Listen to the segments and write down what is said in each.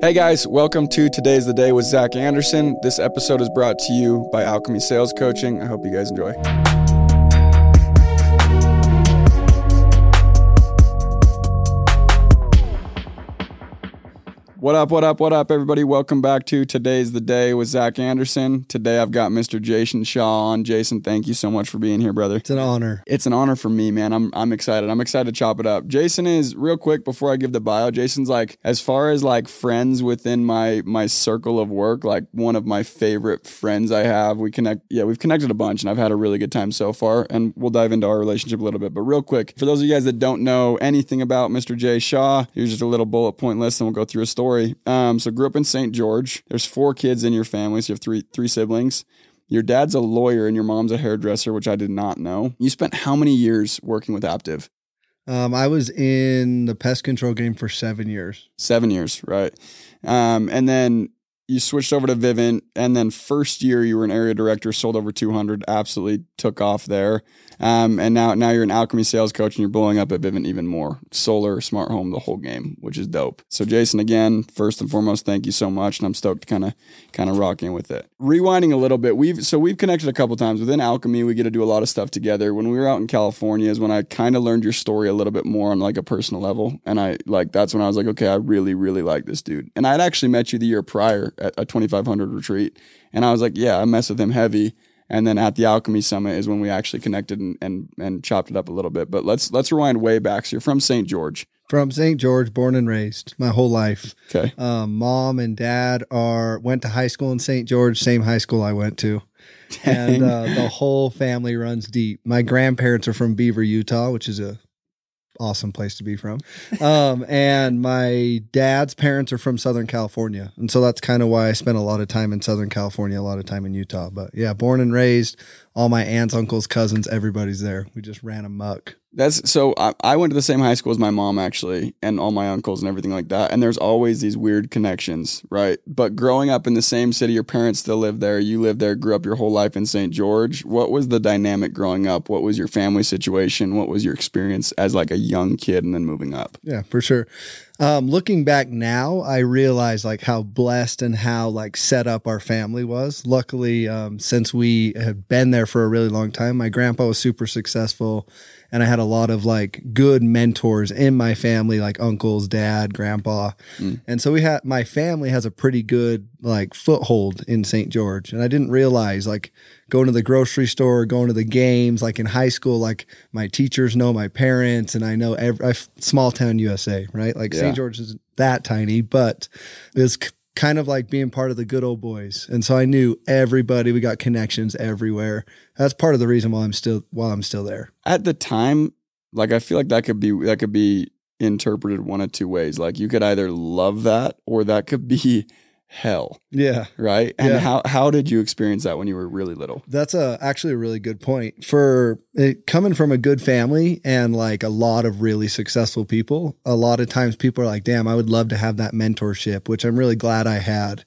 Hey guys, welcome to Today's the Day with Zack Andersen. This episode is brought to you by Alchemy Sales Coaching. I hope you guys enjoy. What up, what up, what up, everybody? Welcome back to Today's the Day with Zack Andersen. Today I've got Mr. Jaycen Shaw on. Jaycen, thank you so much for being here, brother. It's an honor. It's an honor for me, man. I'm I'm excited. I'm excited to chop it up. Jaycen is real quick before I give the bio. Jaycen's like as far as like friends within my my circle of work, like one of my favorite friends I have. We connect yeah, we've connected a bunch and I've had a really good time so far and we'll dive into our relationship a little bit. But real quick, for those of you guys that don't know anything about Mr. J Shaw, here's just a little bullet point list and we'll go through a story. Um so grew up in St. George. There's four kids in your family, so you have three three siblings. Your dad's a lawyer and your mom's a hairdresser, which I did not know. You spent how many years working with Aptive? Um, I was in the pest control game for seven years. Seven years, right? Um, and then you switched over to Vivint, and then first year you were an area director, sold over 200, absolutely took off there. Um, and now now you're an alchemy sales coach and you're blowing up at Vivint even more. Solar, smart home, the whole game, which is dope. So Jaycen, again, first and foremost, thank you so much, and I'm stoked to kind of kind of rock in with it. Rewinding a little bit, we've so we've connected a couple times within alchemy. We get to do a lot of stuff together. When we were out in California, is when I kind of learned your story a little bit more on like a personal level, and I like that's when I was like, okay, I really really like this dude. And I'd actually met you the year prior at a 2500 retreat, and I was like, yeah, I mess with him heavy and then at the alchemy summit is when we actually connected and, and and chopped it up a little bit but let's let's rewind way back so you're from st george From St. George, born and raised my whole life. okay Um, mom and dad are went to high school in St. George, same high school I went to. And uh, the whole family runs deep. My grandparents are from Beaver, Utah, which is a awesome place to be from. Um, and my dad's parents are from Southern California. And so that's kind of why I spent a lot of time in Southern California, a lot of time in Utah. But yeah, born and raised, all my aunts, uncles, cousins, everybody's there. We just ran amok. that's so I, I went to the same high school as my mom actually and all my uncles and everything like that. And there's always these weird connections right? But growing up in the same city your parents still live there. You lived there grew up your whole life in st george. What was the dynamic growing up? What was your family situation? What was your experience as like a young kid and then moving up? Yeah, for sure. Um, looking back now, I realize like how blessed and how like set up our family was. Luckily, um, since we had been there for a really long time, my grandpa was super successful, and I had a lot of like good mentors in my family, like uncles, dad, grandpa, mm. and so we had my family has a pretty good like foothold in St. George, and I didn't realize like going to the grocery store, going to the games, like in high school, like my teachers know my parents and I know every I, small town USA, right? Like Yeah. St. George isn't that tiny, but it was k- kind of like being part of the good old boys. And so I knew everybody. We got connections everywhere. That's part of the reason why I'm still while I'm still there. at the time, like I feel like that could be that could be interpreted one of two ways. Like you could either love that or that could be hell, Yeah. right? And Yeah. how how did you experience that when you were really little? That's a actually a really good point. For it, coming from a good family and like a lot of really successful people, a lot of times people are like, "Damn, I would love to have that mentorship," which I'm really glad I had.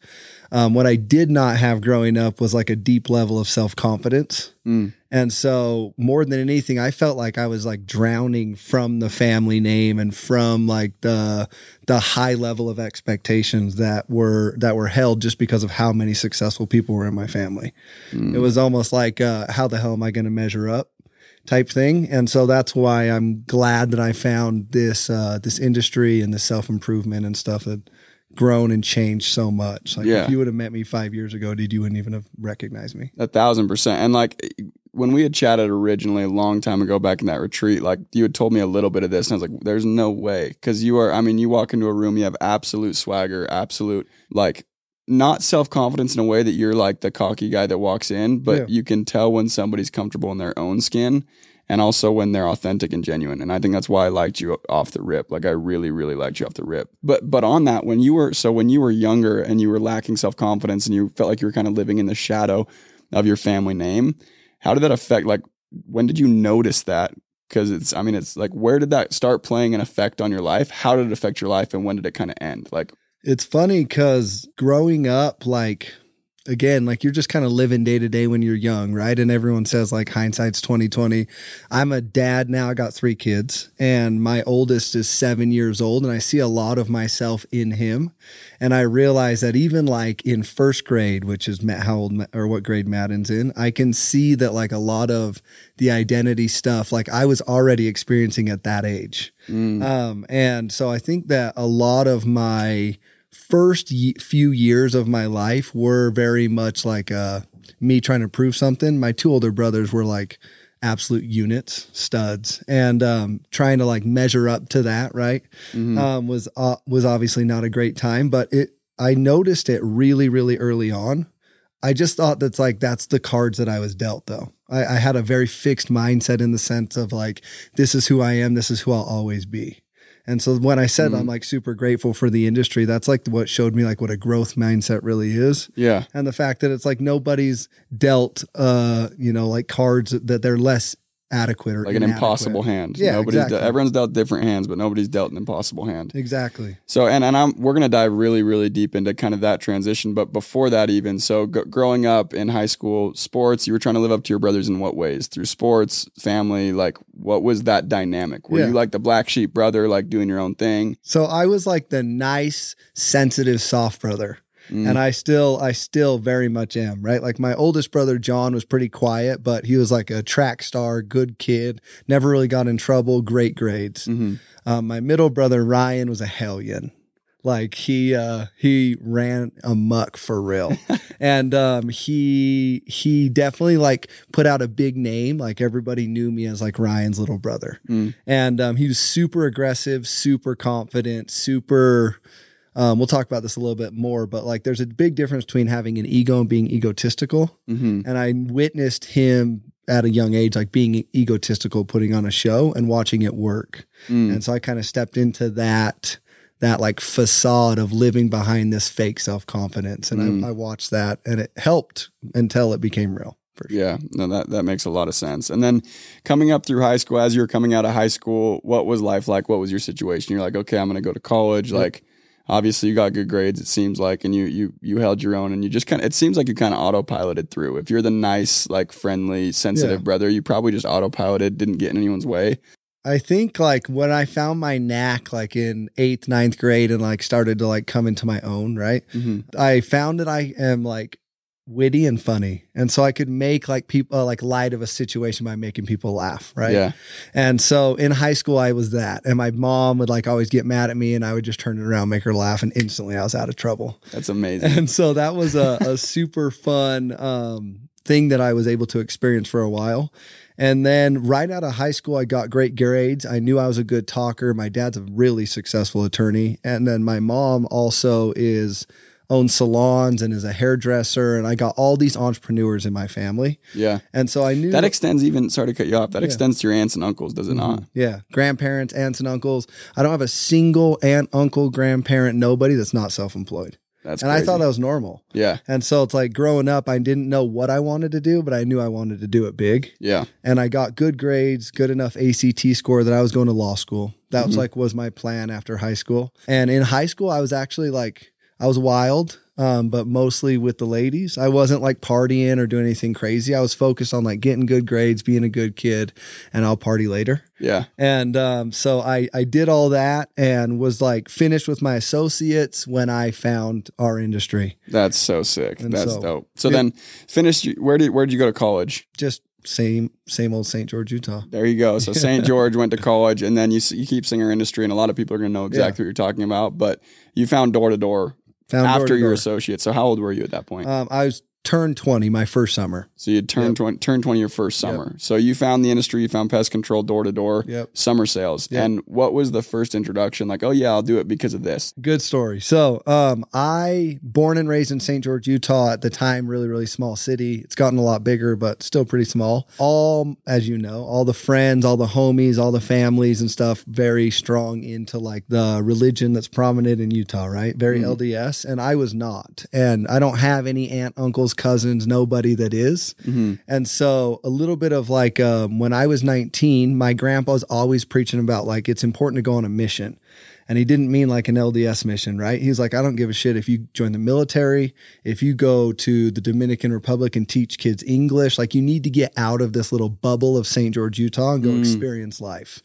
Um, what I did not have growing up was like a deep level of self confidence. Mm. And so more than anything, I felt like I was like drowning from the family name and from like the the high level of expectations that were that were held just because of how many successful people were in my family. It was almost like uh, how the hell am I going to measure up? type thing and so that's why i'm glad that i found this uh this industry and the self-improvement and stuff that grown and changed so much like Yeah. if you would have met me five years ago did you wouldn't even have recognized me A thousand percent. And like when we had chatted originally a long time ago back in that retreat, like you had told me a little bit of this, and I was like, "There's no way," because you are. I mean, you walk into a room, you have absolute swagger, absolute like not self confidence in a way that you're like the cocky guy that walks in, but Yeah. you can tell when somebody's comfortable in their own skin. And also when they're authentic and genuine, and I think that's why I liked you off the rip. Like I really, really liked you off the rip. But but on that, when you were so when you were younger and you were lacking self confidence and you felt like you were kind of living in the shadow of your family name, how did that affect? Like when did you notice that? Because it's, I mean, it's like where did that start playing an effect on your life? How did it affect your life, and when did it kind of end? Like It's funny because growing up, like again, like you're just kind of living day to day when you're young, right? And everyone says like hindsight's 2020. I'm a dad now. I got three kids and my oldest is seven years old and I see a lot of myself in him. And I realize that even like in first grade, which is how old or what grade Madden's in, I can see that like a lot of the identity stuff, like I was already experiencing at that age. Mm. Um, and so I think that a lot of my, first few years of my life were very much like uh, me trying to prove something. My two older brothers were like absolute units, studs, and um, trying to like measure up to that. Right mm-hmm. um, was uh, was obviously not a great time, but it. I noticed it really, really early on. I just thought that's like that's the cards that I was dealt, though. I, I had a very fixed mindset in the sense of like this is who I am, this is who I'll always be. And so when I said mm. I'm like super grateful for the industry, that's like what showed me like what a growth mindset really is. Yeah. And the fact that it's like nobody's dealt uh, you know, like cards that they're less adequate or like an impossible hand. Yeah, nobody's exactly. de- everyone's dealt different hands, but nobody's dealt an impossible hand. Exactly. So, and and I'm we're gonna dive really really deep into kind of that transition, but before that, even so, g- growing up in high school, sports, you were trying to live up to your brothers in what ways? Through sports, family, like what was that dynamic? Were yeah. you like the black sheep brother, like doing your own thing? So I was like the nice, sensitive, soft brother. Mm. And I still, I still very much am, right? Like my oldest brother, John, was pretty quiet, but he was like a track star, good kid, never really got in trouble, great grades. Mm-hmm. Um, my middle brother, Ryan, was a hellion. Like he uh he ran amuck for real. and um he he definitely like put out a big name. Like everybody knew me as like Ryan's little brother. Mm. And um he was super aggressive, super confident, super um, we'll talk about this a little bit more, but like there's a big difference between having an ego and being egotistical. Mm-hmm. And I witnessed him at a young age, like being egotistical, putting on a show and watching it work. Mm. And so I kind of stepped into that that like facade of living behind this fake self confidence, and mm. I, I watched that, and it helped until it became real. Sure. Yeah, no, that that makes a lot of sense. And then coming up through high school, as you're coming out of high school, what was life like? What was your situation? You're like, okay, I'm going to go to college. Yep. Like, obviously you got good grades it seems like and you you you held your own and you just kind of it seems like you kind of autopiloted through if you're the nice like friendly sensitive yeah. brother you probably just autopiloted didn't get in anyone's way i think like when i found my knack like in eighth ninth grade and like started to like come into my own right mm-hmm. i found that i am like witty and funny. And so i could make like people uh, like light of a situation by making people laugh right? Yeah. And so in high school i was that. And my mom would like always get mad at me and i would just turn it around make her laugh and instantly i was out of trouble. That's amazing. And so that was a, a super fun um, thing that i was able to experience for a while. And then right out of high school, I got great grades. I knew I was a good talker. My dad's a really successful attorney. And then my mom also is owns salons and is a hairdresser and I got all these entrepreneurs in my family. Yeah. And so I knew that extends even sorry to cut you off. That yeah. extends to your aunts and uncles, does it mm-hmm. not? Yeah. Grandparents, aunts and uncles. I don't have a single aunt, uncle, grandparent, nobody that's not self-employed. That's and crazy. I thought that was normal. Yeah. And so it's like growing up, I didn't know what I wanted to do, but I knew I wanted to do it big. Yeah. And I got good grades, good enough ACT score that I was going to law school. That mm-hmm. was like was my plan after high school. And in high school, I was actually like I was wild um, but mostly with the ladies. I wasn't like partying or doing anything crazy. I was focused on like getting good grades, being a good kid, and I'll party later. Yeah. And um, so I I did all that and was like finished with my associates when I found our industry. That's so sick. And That's so, dope. So then finished. Where did where did you go to college? Just same same old St. George, Utah. There you go. So St. George went to college, and then you you keep singer industry, and a lot of people are going to know exactly yeah. what you're talking about. But you found door to door Found after your associate. So how old were you at that point? Um, I was turned 20 my first summer. So you turned yep. 20, turned 20 your first summer. Yep. So you found the industry, you found pest control door to door, summer sales. Yep. And what was the first introduction? Like, oh yeah, I'll do it because of this. Good story. So um, I born and raised in St. George, Utah at the time, really, really small city. It's gotten a lot bigger, but still pretty small. All, as you know, all the friends, all the homies, all the families and stuff, very strong into like the religion that's prominent in Utah, right? Very mm-hmm. LDS. And I was not. And I don't have any aunt, uncles, cousins, nobody that is. Mm-hmm. And so a little bit of like um, when I was 19, my grandpa was always preaching about like it's important to go on a mission. And he didn't mean like an LDS mission, right? He's like, I don't give a shit if you join the military, if you go to the Dominican Republic and teach kids English, like you need to get out of this little bubble of St. George, Utah and go Mm. experience life.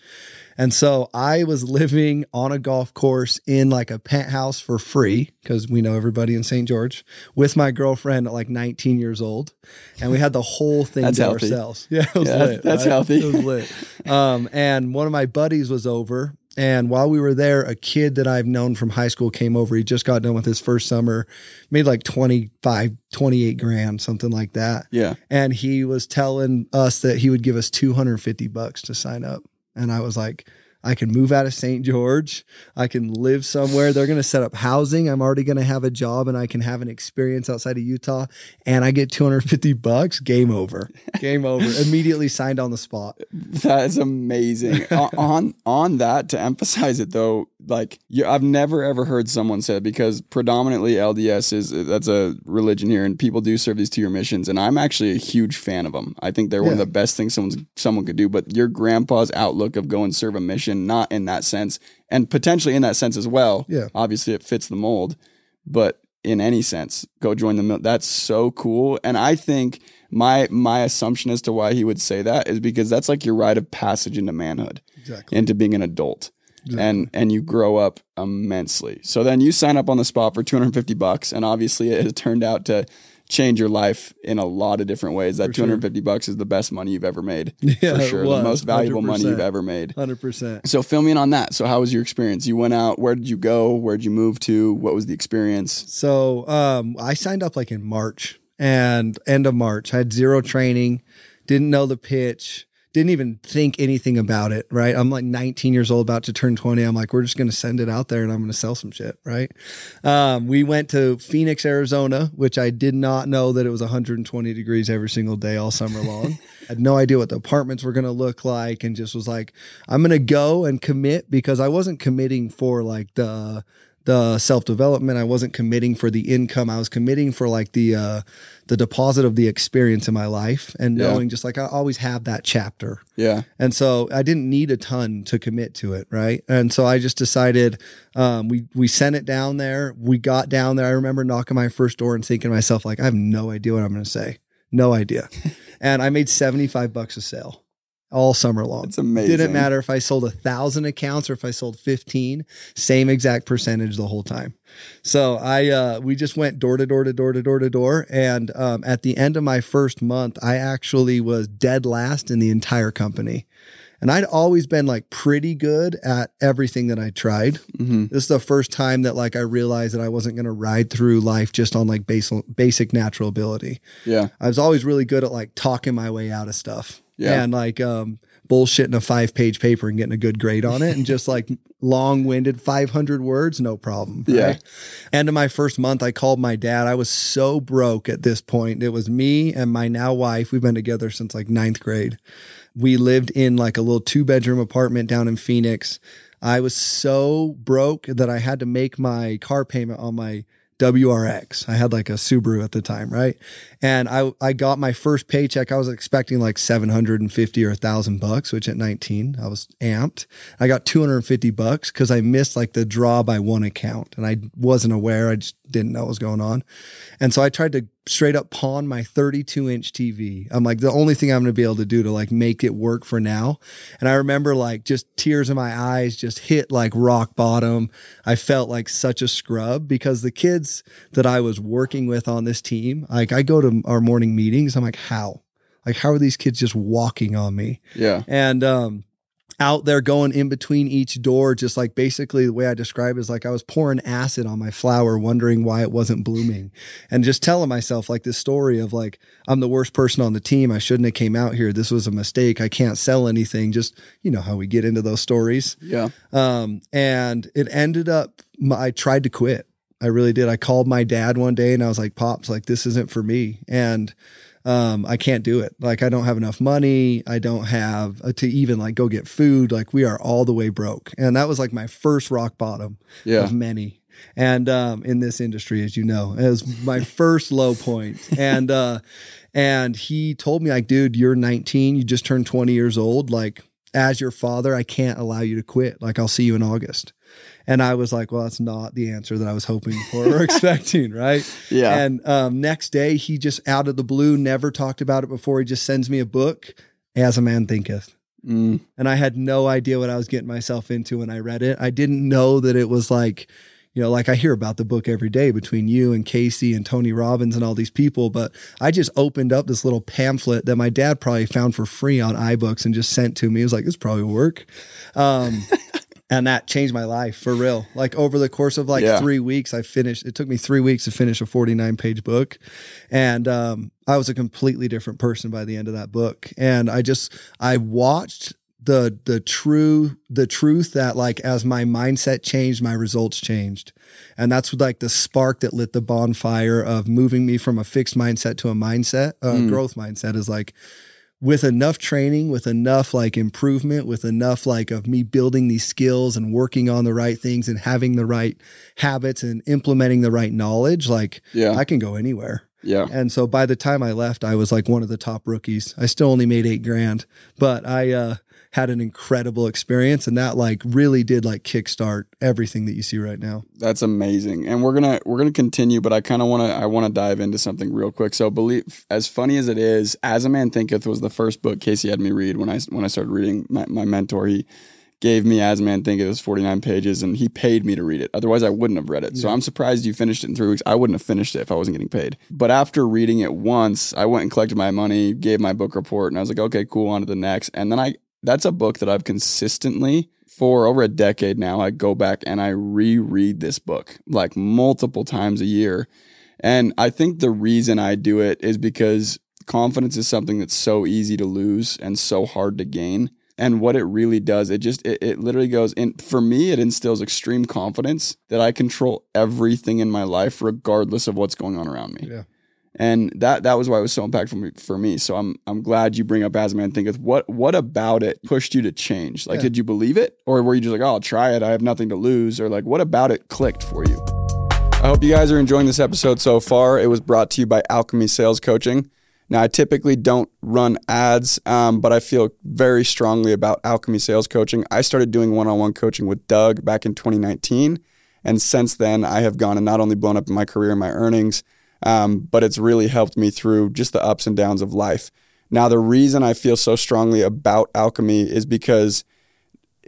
And so I was living on a golf course in like a penthouse for free because we know everybody in St. George with my girlfriend at like 19 years old. And we had the whole thing to healthy. ourselves. Yeah, it was Yeah, lit. that's right? healthy. It was lit. Um, and one of my buddies was over. And while we were there, a kid that I've known from high school came over. He just got done with his first summer, made like 25, 28 grand, something like that Yeah. and he was telling us that he would give us 250 bucks to sign up and i was like i can move out of st george. I can live somewhere. They're going to set up housing. I'm already going to have a job and i can have an experience outside of utah. And i get 250 bucks game over. Game over. Immediately signed on the spot. That is amazing. On on that to emphasize it though, like you, I've never ever heard someone say because predominantly LDS is that's a religion here, and people do serve these two-year missions, and I'm actually a huge fan of them. I think they're one of the best things someone's someone could do. But your grandpa's outlook of go and serve a mission, not in that sense, and potentially in that sense as well. Yeah. obviously it fits the mold, but in any sense, go join the mil- that's so cool. And I think my my assumption as to why he would say that is because that's like your rite of passage into manhood, exactly into being an adult. And and you grow up immensely. So then you sign up on the spot for 250 bucks and obviously it has turned out to change your life in a lot of different ways. That For sure. 250 bucks is the best money you've ever made. Yeah, for sure. the most valuable money you've ever made. 100% So fill me in on that. So how was your experience? You went out, where did you go? Where did you move to? What was the experience? So um, I signed up like in March and end of March. I had zero training, didn't know the pitch, didn't even think anything about it. Right. I'm like 19 years old, about to turn 20. I'm like, we're just going to send it out there and I'm going to sell some shit. Right. Um, we went to Phoenix, Arizona, which I did not know that it was 120 degrees every single day all summer long. had no idea what the apartments were going to look like and just was like, I'm going to go and commit because I wasn't committing for like the, the self development. I wasn't committing for the income. I was committing for like the uh, the deposit of the experience in my life and Yeah. knowing just like I always have that chapter. Yeah. And so I didn't need a ton to commit to it, right? And so I just decided um, we we sent it down there. We got down there. I remember knocking my first door and thinking to myself like I have no idea what I'm going to say. No idea. and I made 75 bucks a sale all summer long. It's amazing. Didn't matter if I sold a thousand accounts or if I sold 15, same exact percentage the whole time. So I, uh, we just went door to door to door to door to door. And, um, at the end of my first month, I actually was dead last in the entire company. And I'd always been like pretty good at everything that I tried. hmm This is the first time that like I realized that I wasn't going to ride through life just on like basic, basic natural ability. Yeah. I was always really good at like talking my way out of stuff. Yeah. And like um bullshitting a five page paper and getting a good grade on it and just like long winded 500 words, no problem. right? Yeah. End of my first month, I called my dad. I was so broke at this point. It was me and my now wife. We've been together since like ninth grade. We lived in like a little two bedroom apartment down in Phoenix. I was so broke that I had to make my car payment on my WRX. I had like a Subaru at the time, right? And I I got my first paycheck. I was expecting like 750 or a 1000 bucks, which at 19, I was amped. I got 250 bucks cuz I missed like the draw by one account and I wasn't aware. I just didn't know what was going on. And so I tried to straight up pawn my 32 inch TV. I'm like, the only thing I'm going to be able to do to like make it work for now. And I remember like just tears in my eyes, just hit like rock bottom. I felt like such a scrub because the kids that I was working with on this team, like I go to our morning meetings. I'm like, how? Like, how are these kids just walking on me? Yeah. and um out there going in between each door just like basically the way i describe it is like i was pouring acid on my flower wondering why it wasn't blooming and just telling myself like this story of like i'm the worst person on the team i shouldn't have came out here this was a mistake i can't sell anything just you know how we get into those stories Yeah. um, and it ended up, I tried to quit. I really did. I called my dad one day and I was like, Pops, like, this isn't for me. And, um, I can't do it. Like, I don't have enough money. I don't have uh, to even like go get food. Like, we are all the way broke. And that was like my first rock bottom Yeah. of many. And um, in this industry, as you know, it was my first low point. And uh, and he told me like, dude, you're 19, you just turned 20 years old. Like, as your father, I can't allow you to quit. Like, I'll see you in August. And I was like, well, that's not the answer that I was hoping for or expecting, right? Yeah. And um, next day, he just out of the blue, never talked about it before. He just sends me a book, As a Man Thinketh. Mm, And I had no idea what I was getting myself into when I read it. I didn't know that it was like, you know, like I hear about the book every day between you and Casey and Tony Robbins and all these people, but I just opened up this little pamphlet that my dad probably found for free on iBooks and just sent to me. It was like, this probably will work. Um, and that changed my life for real. Like over the course of like Yeah. three weeks, I finished. It took me three weeks to finish a forty-nine page book, and um, I was a completely different person by the end of that book. And I just I watched the the true the truth that like as my mindset changed, my results changed, and that's like the spark that lit the bonfire of moving me from a fixed mindset to a mindset, a Mm. growth mindset. Is like with enough training, with enough like improvement, with enough like of me building these skills and working on the right things and having the right habits and implementing the right knowledge, like yeah. I can go anywhere. yeah. And so by the time I left, I was like one of the top rookies. I still only made eight grand, but I uh, had an incredible experience, and that like really did like kickstart everything that you see right now. That's amazing. And we're gonna we're gonna continue, but I kind of want to I want to dive into something real quick. So believe as funny as it is, As a Man Thinketh was the first book Casey had me read when I when I started reading. My, my mentor he gave me As a Man Thinketh. It was forty nine pages, and he paid me to read it. Otherwise, I wouldn't have read it. So I'm surprised you finished it in three weeks. I wouldn't have finished it if I wasn't getting paid. But after reading it once, I went and collected my money, gave my book report, and I was like, okay, cool, on to the next. And then I that's a book that I've consistently for over a decade now. I go back and I reread this book like multiple times a year. And I think the reason I do it is because confidence is something that's so easy to lose and so hard to gain. And what it really does, it just, it, it literally goes in. For me, it instills extreme confidence that I control everything in my life, regardless of what's going on around me Yeah. And that that was why it was so impactful for me, for me. So I'm I'm glad you bring up As a Man Thinketh. What what about it pushed you to change? Like, Yeah. did you believe it, or were you just like, oh, I'll try it. I have nothing to lose, or like, what about it clicked for you? I hope you guys are enjoying this episode so far. It was brought to you by Alchemy Sales Coaching. Now, I typically don't run ads, um, but I feel very strongly about Alchemy Sales Coaching. I started doing one on one coaching with Doug back in 2019. And since then, I have gone and not only blown up my career and my earnings, um, but it's really helped me through just the ups and downs of life. Now, the reason I feel so strongly about Alchemy is because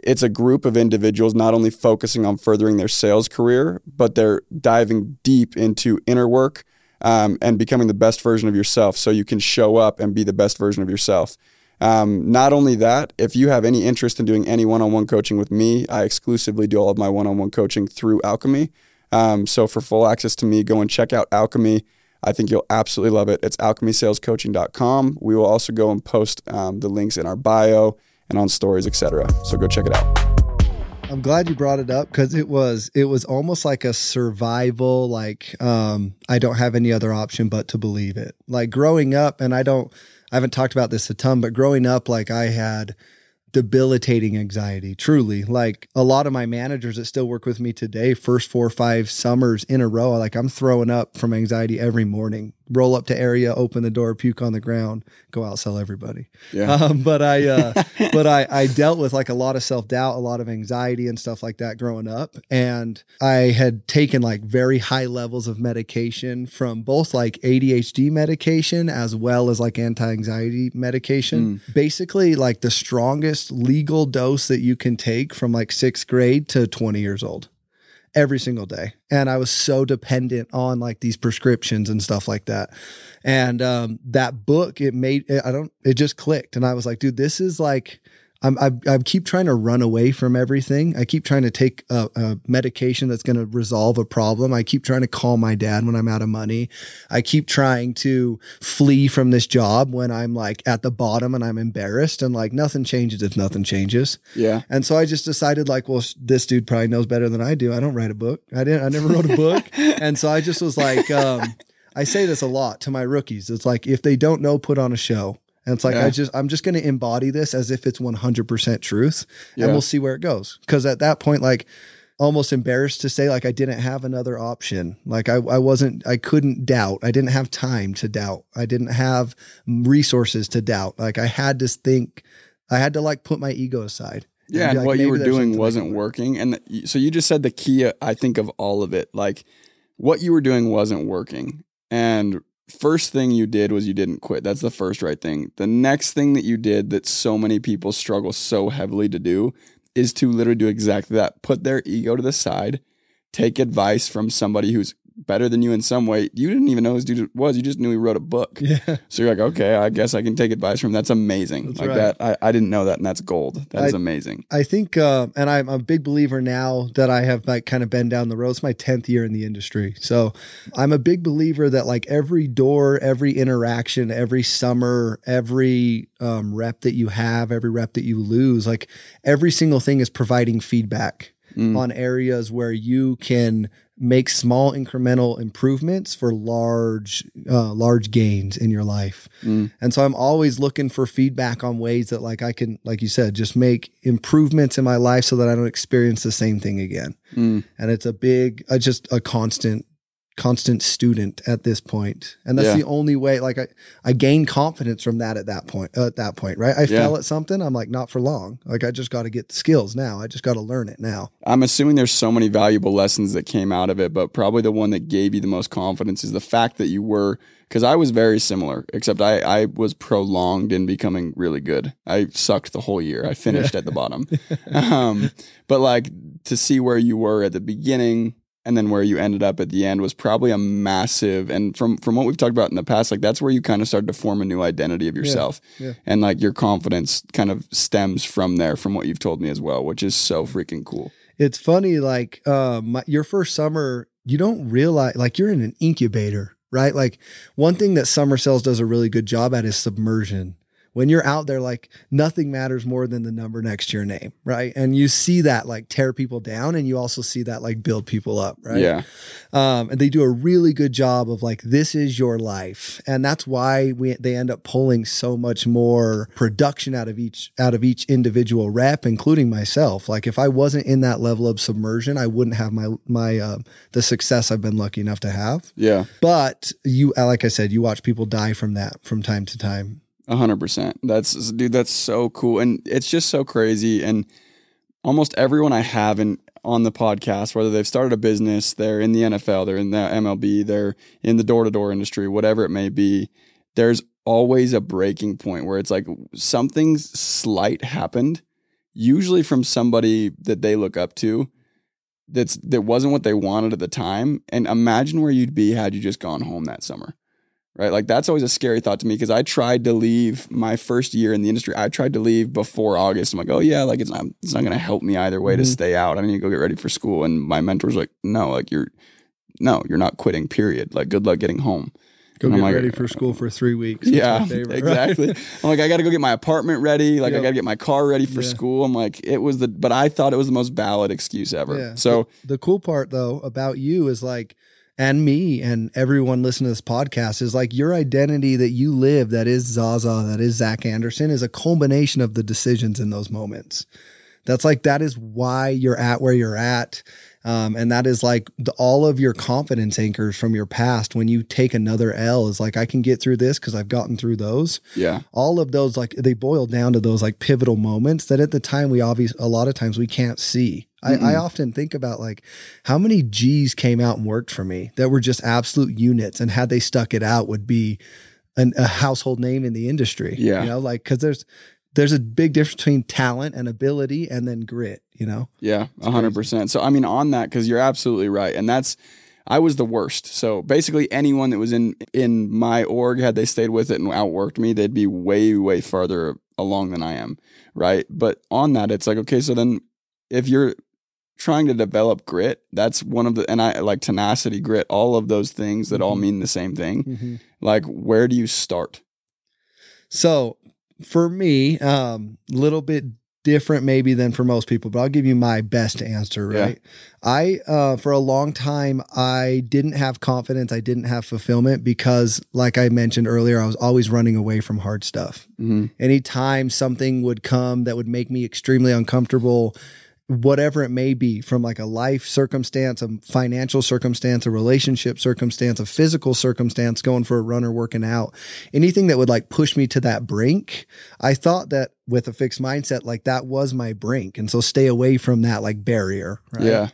it's a group of individuals not only focusing on furthering their sales career, but they're diving deep into inner work um, and becoming the best version of yourself so you can show up and be the best version of yourself. Um, not only that, if you have any interest in doing any one on one coaching with me, I exclusively do all of my one on one coaching through Alchemy. Um, so for full access to me, go and check out Alchemy. I think you'll absolutely love it. It's alchemysalescoaching.com. We will also go and post um, the links in our bio and on stories, etc. So go check it out. I'm glad you brought it up because it was it was almost like a survival like um I don't have any other option but to believe it. Like growing up and I don't I haven't talked about this a ton but growing up like I had debilitating anxiety truly. Like a lot of my managers that still work with me today first four or five summers in a row like i'm throwing up from anxiety every morning roll up to area open the door puke on the ground go out sell everybody Yeah. um, but I, uh, but I, I dealt with like a lot of self doubt, a lot of anxiety and stuff like that growing up. And I had taken like very high levels of medication from both like ADHD medication as well as like anti anxiety medication. Basically, like the strongest legal dose that you can take from like sixth grade to 20 years old every single day. And I was so dependent on like these prescriptions and stuff like that. And um, that book, it made, I don't, it just clicked. And I was like, dude, this is like, I'm, I, I keep trying to run away from everything. I keep trying to take a, a medication that's going to resolve a problem. I keep trying to call my dad when I'm out of money. I keep trying to flee from this job when I'm like at the bottom and I'm embarrassed and like nothing changes if nothing changes. Yeah. And so I just decided like, well, this dude probably knows better than I do. I don't write a book. I didn't, I never wrote a book. and so I just was like, um, I say this a lot to my rookies. It's like, if they don't know, put on a show. And it's like, Yeah. I just, I'm just going to embody this as if it's 100% truth Yeah. and we'll see where it goes. Cause at that point, like, almost embarrassed to say like I didn't have another option. Like I, I wasn't, I couldn't doubt. I didn't have time to doubt. I didn't have resources to doubt. Like I had to think, I had to like put my ego aside Yeah, and like, what you were doing wasn't working. And th- so you just said the key, I think, of all of it. Like what you were doing wasn't working. And first thing you did was you didn't quit. That's the first right thing. The next thing that you did that so many people struggle so heavily to do is to literally do exactly that. Put their ego to the side, take advice from somebody who's better than you in some way. You didn't even know this dude was. You just knew he wrote a book. Yeah. So you're like, okay, I guess I can take advice from him. That's amazing. That's like right. that. I, I didn't know that, and that's gold. That is I- amazing. I think, uh, and I'm a big believer now that I have like kind of been down the road. It's my 10th year in the industry. So I'm a big believer that like every door, every interaction, every summer, every um, rep that you have, every rep that you lose, like every single thing is providing feedback Mm. on areas where you can make small incremental improvements for large uh, large gains in your life Mm. and so i'm always looking for feedback on ways that like i can like you said just make improvements in my life so that i don't experience the same thing again Mm. and it's a big uh, just a constant constant student at this point and that's Yeah. the only way like i i gain confidence from that at that point uh, at that point right i Yeah. fell at something i'm like not for long like i just got to get the skills now i just got to learn it now I'm assuming there's so many valuable lessons that came out of it, but probably the one that gave you the most confidence is the fact that you were, because I was very similar, except I, I was prolonged in becoming really good. I sucked the whole year. I finished at the bottom. Um, but like to see where you were at the beginning and then where you ended up at the end was probably a massive and from from what we've talked about in the past like that's where you kind of started to form a new identity of yourself. yeah. and like your confidence kind of stems from there from what you've told me as well which is so freaking cool. It's funny like um my, your first summer you don't realize like you're in an incubator right? Like one thing that summer sales does a really good job at is submersion when you're out there like nothing matters more than the number next to your name right? And you see that like tear people down and you also see that like build people up right? Yeah. Um, and they do a really good job of like this is your life. And that's why we they end up pulling so much more production out of each out of each individual rep including myself. Like if i wasn't in that level of submersion i wouldn't have my my uh, the success i've been lucky enough to have. Yeah. But you like i said you watch people die from that from time to time hundred percent. That's dude. That's so cool, and it's just so crazy. And almost everyone I have in on the podcast, whether they've started a business, they're in the NFL, they're in the MLB, they're in the door to door industry, whatever it may be. There's always a breaking point where it's like something slight happened, usually from somebody that they look up to. That's that wasn't what they wanted at the time. And imagine where you'd be had you just gone home that summer right? Like that's always a scary thought to me because I tried to leave my first year in the industry. I tried to leave before August. I'm like, oh yeah, like it's not it's not going to help me either way to Mhm. stay out. I need to go get ready for school. And my mentor's like, no, like you're no, you're not quitting. Period. Like good luck getting home. go And I'm get like, ready for school for three weeks Yeah, favorite, right? exactly. I'm like, I got to go get my apartment ready. Like, I got to get my car ready for Yeah. school. I'm like, it was the, but I thought it was the most valid excuse ever. Yeah. So, the cool part though about you is like and me and everyone listening to this podcast is like your identity that you live that is Zaza, that is Zack Andersen, is a culmination of the decisions in those moments. That's like that is why you're at where you're at. Um, and that is like the, all of your confidence anchors from your past. When you take another L, is like I can get through this because I've gotten through those yeah, all of those like they boil down to those like pivotal moments that at the time we obviously a lot of times we can't see. I, I often think about like how many G's came out and worked for me that were just absolute units, and had they stuck it out, would be an, a household name in the industry. Yeah. you know, like because there's there's a big difference between talent and ability, and then grit. You know, Yeah, a hundred percent. So I mean, on that, because you're absolutely right, and that's I was the worst. So basically, anyone that was in in my org, had they stayed with it and outworked me, they'd be way way farther along than I am, right? But on that, it's like okay, so then if you're trying to develop grit, that's one of the and I like tenacity, grit, all of those things that all Mhm. mean the same thing. Mhm. Like, where do you start? So for me, um, little bit different maybe than for most people, but I'll give you my best answer, Yeah. right? I uh for a long time I didn't have confidence, I didn't have fulfillment because like I mentioned earlier, I was always running away from hard stuff. Mm-hmm. Anytime something would come that would make me extremely uncomfortable, whatever it may be from like a life circumstance, a financial circumstance, a relationship circumstance, a physical circumstance, going for a run or working out, anything that would like push me to that brink. I thought that with a fixed mindset, like that was my brink. And so stay away from that like barrier. Right? Yeah.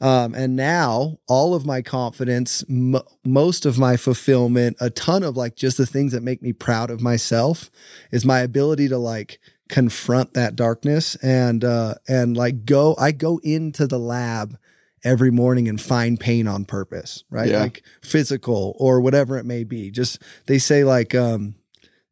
Um, and now all of my confidence, m- most of my fulfillment, a ton of like just the things that make me proud of myself is my ability to like confront that darkness and uh and like go I go into the lab every morning and find pain on purpose, right? Yeah. Like physical or whatever it may be. Just they say like um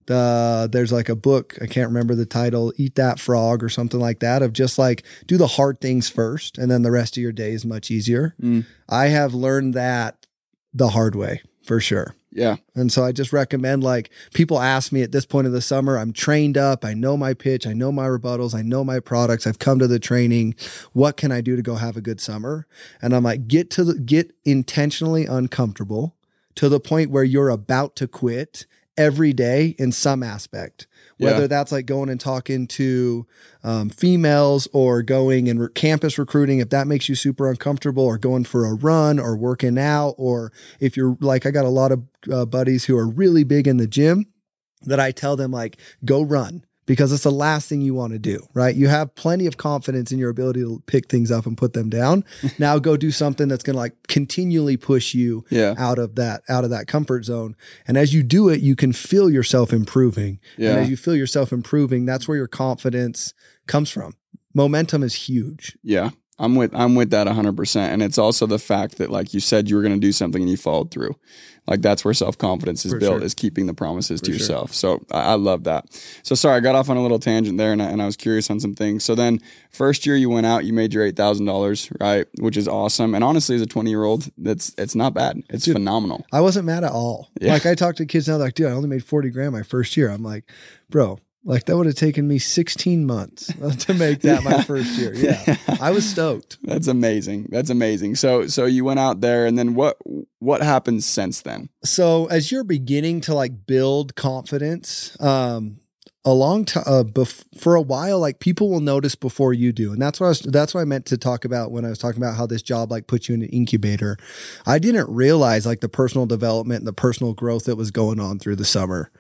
the there's like a book, I can't remember the title, Eat That Frog or something like that of just like do the hard things first and then the rest of your day is much easier. Mm. I have learned that the hard way for sure. Yeah. And so I just recommend like people ask me at this point of the summer, I'm trained up, I know my pitch, I know my rebuttals, I know my products, I've come to the training. What can I do to go have a good summer? And I'm like, get to the get intentionally uncomfortable to the point where you're about to quit every day in some aspect. Whether Yeah. that's like going and talking to um, females or going and re- campus recruiting, if that makes you super uncomfortable, or going for a run or working out, or if you're like, I got a lot of uh, buddies who are really big in the gym that I tell them, like, go run because it's the last thing you want to do, right? You have plenty of confidence in your ability to pick things up and put them down. now go do something that's going to like continually push you Yeah. out of that out of that comfort zone. And as you do it, you can feel yourself improving. Yeah. And as you feel yourself improving, that's where your confidence comes from. Momentum is huge. Yeah. I'm with I'm with that 100%. And it's also the fact that like you said you were going to do something and you followed through. Like that's where self-confidence is For built sure. is keeping the promises to For sure. yourself. So I, I love that. So sorry, I got off on a little tangent there and I, and I was curious on some things. So then first year you went out, you made your $8,000, right? Which is awesome. And honestly as a 20-year-old, that's it's not bad. It's phenomenal. I wasn't mad at all. Yeah. Like I talk to kids now, like, dude, I only made 40 grand my first year. I'm like, bro, like that would have taken me 16 months to make that my first year. Yeah. I was stoked. That's amazing. That's amazing. So so you went out there and then what what happened since then? So as you're beginning to like build confidence, um, a long time uh, bef- for a while, like people will notice before you do, and that's what I was. That's what I meant to talk about when I was talking about how this job like puts you in an incubator. I didn't realize like the personal development and the personal growth that was going on through the summer.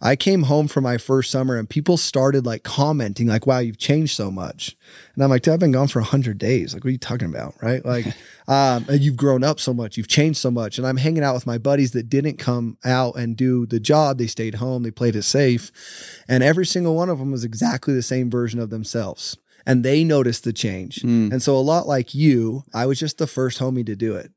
I came home from my first summer and people started like commenting like, wow, you've changed so much. And I'm like, dude, I've been gone for hundred days. Like, what are you talking about? Right. Like, um, you've grown up so much, you've changed so much. And I'm hanging out with my buddies that didn't come out and do the job. They stayed home, they played it safe. And every single one of them was exactly the same version of themselves. And they noticed the change. Mm. And so a lot like you, I was just the first homie to do it.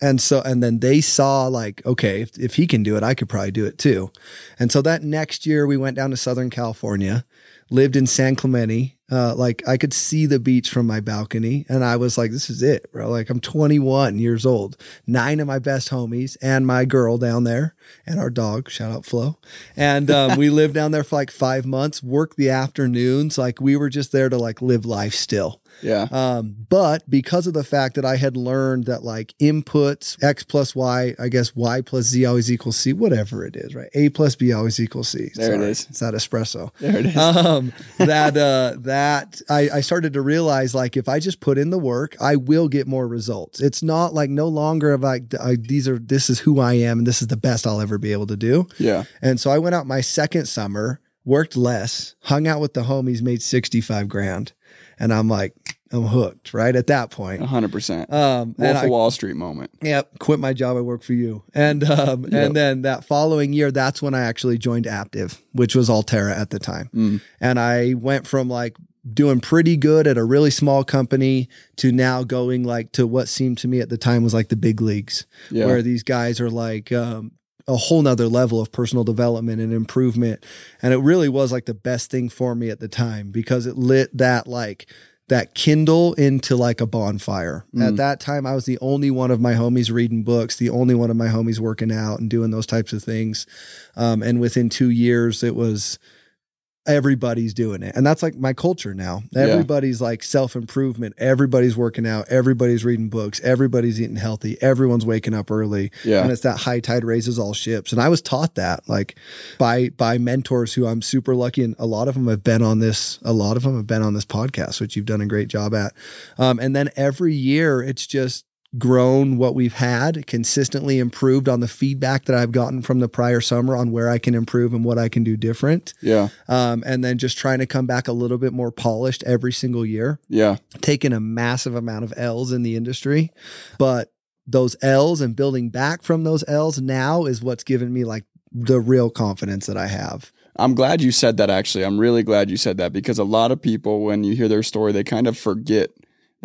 And so, and then they saw like, okay, if, if he can do it, I could probably do it too. And so that next year we went down to Southern California, lived in San Clemente. Uh, like I could see the beach from my balcony and I was like, this is it, bro. Like I'm 21 years old, nine of my best homies and my girl down there and our dog, shout out Flo. And, um, we lived down there for like five months, worked the afternoons. Like we were just there to like live life still. Yeah. Um, but because of the fact that I had learned that like inputs x plus y, I guess y plus z always equals c, whatever it is, right? A plus b always equals c. There it Sorry, is. It's that espresso. There it is. Um, that uh, that I, I started to realize like if I just put in the work, I will get more results. It's not like no longer of like these are this is who I am and this is the best I'll ever be able to do. yeah. And so I went out my second summer, worked less, hung out with the homies, made 65 grand. And I'm like, I'm hooked, right? At that point. 100%. Um, Wolf of Wall Street moment. yep, quit my job. I work for you. And, um, Yep. and then that following year, that's when I actually joined Aptive, which was Alterra at the time. Mm. And I went from like doing pretty good at a really small company to now going like to what seemed to me at the time was like the big leagues Yeah. where these guys are like um, a whole nother level of personal development and improvement. And it really was like the best thing for me at the time because it lit that like that kindle into like a bonfire. Mm. At that time, I was the only one of my homies reading books, the only one of my homies working out and doing those types of things. Um, and within two years, it was everybody's doing it. And that's like my culture now. Everybody's like self improvement. Everybody's working out. Everybody's reading books. Everybody's eating healthy. Everyone's waking up early. Yeah. And it's that high tide raises all ships. And I was taught that like by by mentors who I'm super lucky and a lot of them have been on this a lot of them have been on this podcast, which you've done a great job at. Um, and then every year it's just grown what we've had, consistently improved on the feedback that I've gotten from the prior summer on where I can improve and what I can do different. Yeah. Um, and then just trying to come back a little bit more polished every single year, Yeah. taking a massive amount of L's in the industry. But those L's and building back from those L's now is what's given me like the real confidence that I have. I'm glad you said that actually. I'm really glad you said that because a lot of people, when you hear their story, they kind of forget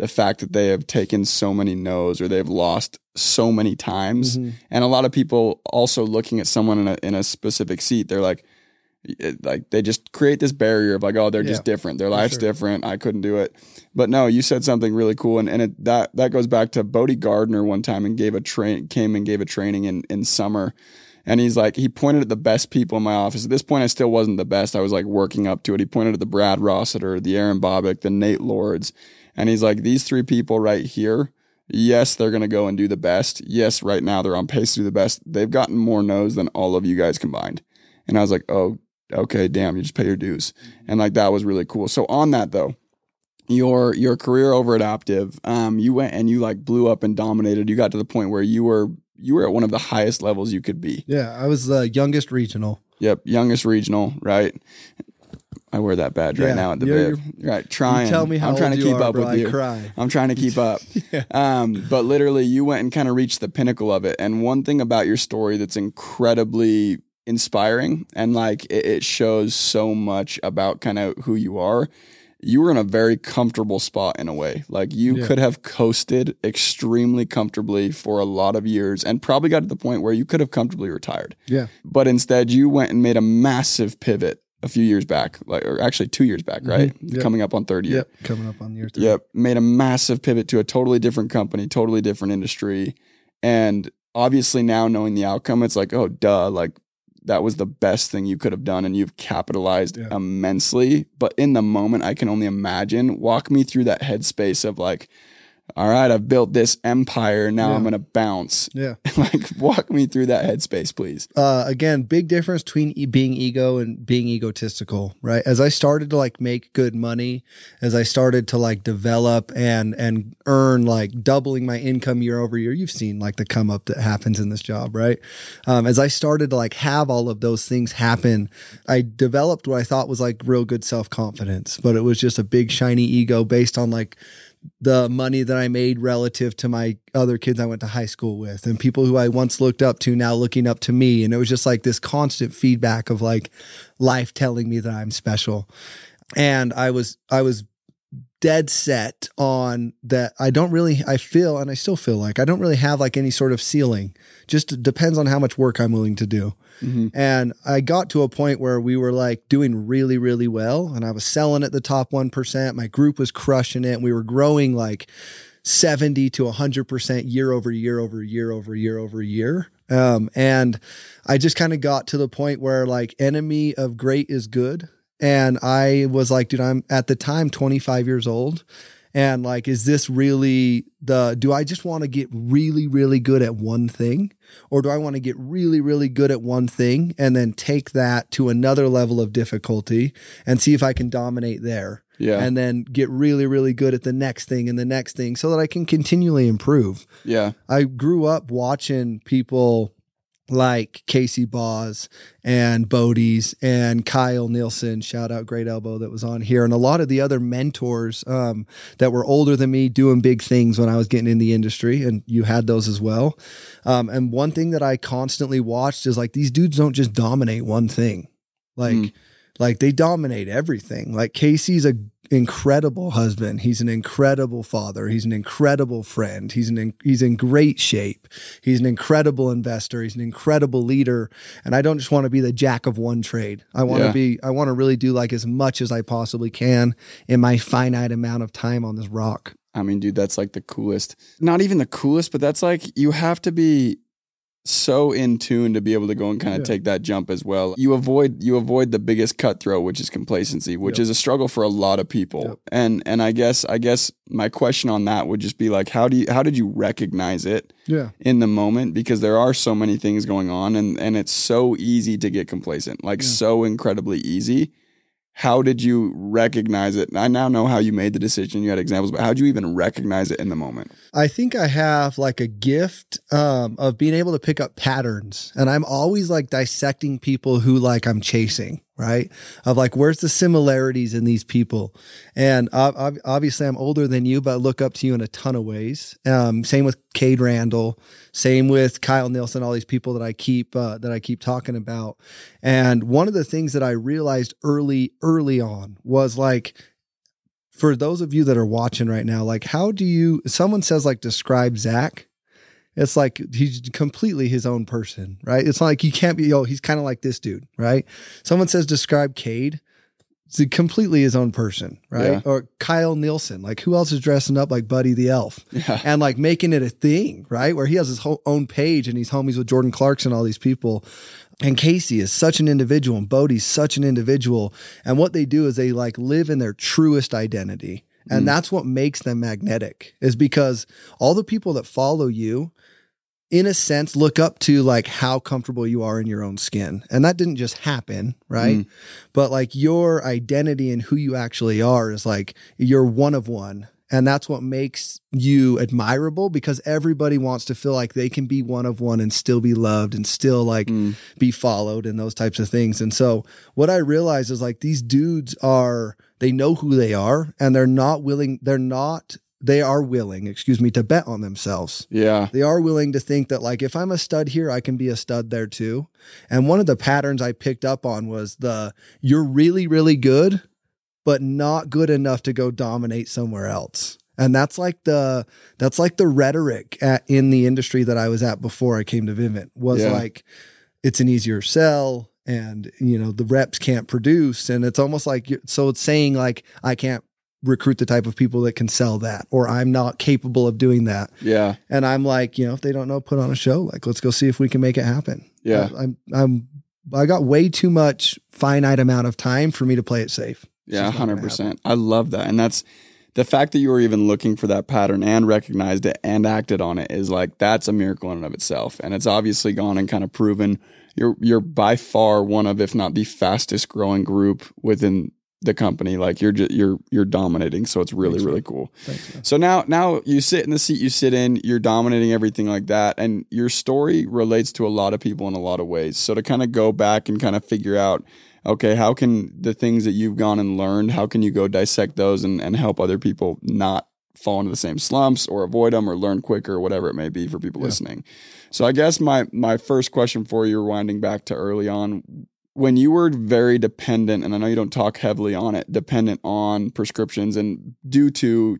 the fact that they have taken so many no's or they've lost so many times. Mhm. And a lot of people also looking at someone in a, in a specific seat, they're like, it- like they just create this barrier of like, oh, they're just different. Their life's sure. different. I couldn't do it. But no, you said something really cool, and and it, that that goes back to Bodie Gardner one time and gave a train came and gave a training in in summer, and he's like he pointed at the best people in my office. At this point, I still wasn't the best. I was like working up to it. He pointed at the Brad Rossiter, the Aaron Bobick, the Nate Lords, and he's like these three people right here. Yes, they're going to go and do the best. Yes, right now they're on pace to do the best. They've gotten more no's than all of you guys combined. And I was like, oh, okay, damn, you just pay your dues. And like that was really cool. So on that though, your your career over at Aptive, um, you went and you like blew up and dominated. You got to the point where you were you were at one of the highest levels you could be. Yeah, I was the youngest regional. Yep, youngest regional, right? I wear that badge right now at the bib. Right, trying. Tell me how I'm trying old to you keep are, up bro, with I you. cry. I'm trying to keep up. um, but literally, you went and kind of reached the pinnacle of it. And one thing about your story that's incredibly inspiring and like it, it shows so much about kind of who you are. You were in a very comfortable spot in a way. Like you Yeah. could have coasted extremely comfortably for a lot of years and probably got to the point where you could have comfortably retired. Yeah. But instead, you went and made a massive pivot a few years back, like or actually two years back, mm-hmm. right? Yep. Coming up on third year. Yep. Coming up on year three. Yep. Made a massive pivot to a totally different company, totally different industry. And obviously now knowing the outcome, it's like, oh duh, like that was the best thing you could have done and you've capitalized Yeah. immensely. But in the moment, I can only imagine. Walk me through that headspace of like, all right, I've built this empire. Now Yeah. I'm gonna bounce. Yeah. like walk me through that headspace, please. uh, again, big difference between e- being ego and being egotistical, right? As I started to like make good money, as I started to like develop and and earn like doubling my income year over year, you've seen like the come up that happens in this job, right? Um, as I started to like have all of those things happen, I developed what I thought was like real good self confidence, but it was just a big shiny ego based on like the money that I made relative to my other kids I went to high school with and people who I once looked up to now looking up to me. And it was just like this constant feedback of like life telling me that I'm special. And I was, I was dead set on that. I don't really, I feel, and I still feel like I don't really have like any sort of ceiling. Just depends on how much work I'm willing to do. Mhm. And I got to a point where we were like doing really, really well. And I was selling at the top 1%. My group was crushing it. And We were growing like 70 to 100% year over year over year over year over year. Um, and I just kind of got to the point where like enemy of great is good. And I was like, dude, I'm at the time 25 years old. And like, is this really the, do I just want to get really, really good at one thing? Or do I want to get really, really good at one thing and then take that to another level of difficulty and see if I can dominate there? Yeah. And then get really, really good at the next thing and the next thing so that I can continually improve. yeah. I grew up watching people like Casey Boss and Bodie's and Kyle Nielsen, shout out Great Elbow that was on here, and a lot of the other mentors um, that were older than me doing big things when I was getting in the industry, and you had those as well. Um, and one thing that I constantly watched is like these dudes don't just dominate one thing, like Mm. like they dominate everything. Like Casey's a incredible husband. He's an incredible father. He's an incredible friend. He's an in, he's in great shape. He's an incredible investor. He's an incredible leader. And I don't just want to be the jack of one trade. I want to Yeah. be I want to really do like as much as I possibly can in my finite amount of time on this rock. I mean, dude, that's like the coolest. Not even the coolest, but that's like you have to be so in tune to be able to go and kind of Yeah. take that jump as well. You avoid you avoid the biggest cutthroat, which is complacency, which Yep. is a struggle for a lot of people. Yep. And and I guess I guess my question on that would just be like, how do you how did you recognize it Yeah. in the moment? Because there are so many things going on, and and it's so easy to get complacent, like Yeah. so incredibly easy. How did you recognize it? I now know how you made the decision. You had examples, but how did you even recognize it in the moment? I think I have like a gift um, of being able to pick up patterns. And I'm always like dissecting people who like I'm chasing, right? Of like, where's the similarities in these people? And ob- ob- obviously, I'm older than you, but I look up to you in a ton of ways. Um, same with Cade Randall, same with Kyle Nielsen, all these people that I keep uh, that I keep talking about. And one of the things that I realized early, early on was like, for those of you that are watching right now, like how do you someone says like describe Zack? It's like he's completely his own person, right? It's like you can't be, oh, he's kind of like this dude, right? Someone says describe Cade. It's completely his own person, right? Yeah. Or Kyle Nielsen. Like who else is dressing up like Buddy the Elf? Yeah. and like making it a thing, right? Where he has his whole own page and he's homies with Jordan Clarkson, all these people. And Casey is such an individual and Bodie's such an individual. And what they do is they like live in their truest identity. And Mm. that's what makes them magnetic is because all the people that follow you, in a sense, look up to like how comfortable you are in your own skin. And that didn't just happen, right? Mm. But like your identity and who you actually are is like you're one of one. And that's what makes you admirable because everybody wants to feel like they can be one of one and still be loved and still like Mm. be followed and those types of things. And so what I realize is like these dudes are they know who they are and they're not willing they're not they are willing, excuse me, to bet on themselves. Yeah. They are willing to think that like if I'm a stud here, I can be a stud there too. And one of the patterns I picked up on was the you're really really good but not good enough to go dominate somewhere else. And that's like the that's like the rhetoric at, in the industry that I was at before I came to Vivint was Yeah. like it's an easier sell and you know the reps can't produce and it's almost like so it's saying like I can't recruit the type of people that can sell that or I'm not capable of doing that. Yeah. And I'm like, you know, if they don't know, put on a show. Like, let's go see if we can make it happen. Yeah. I, I'm, I'm, I got way too much finite amount of time for me to play it safe. It's Yeah, just not gonna hundred percent. I love that, and that's the fact that you were even looking for that pattern and recognized it and acted on it is like that's a miracle in and of itself, and it's obviously gone and kind of proven you're you're by far one of, if not the fastest growing group within the company. Like you're just, you're you're dominating, so it's really Thanks, really man. cool. Thanks. So now now you sit in the seat you sit in, you're dominating everything like that and your story relates to a lot of people in a lot of ways. So to kind of go back and kind of figure out okay, how can the things that you've gone and learned, how can you go dissect those and, and help other people not fall into the same slumps or avoid them or learn quicker or whatever it may be for people Yeah. listening. So I guess my my first question for you, winding back to early on, when you were very dependent, and I know you don't talk heavily on it, dependent on prescriptions and due to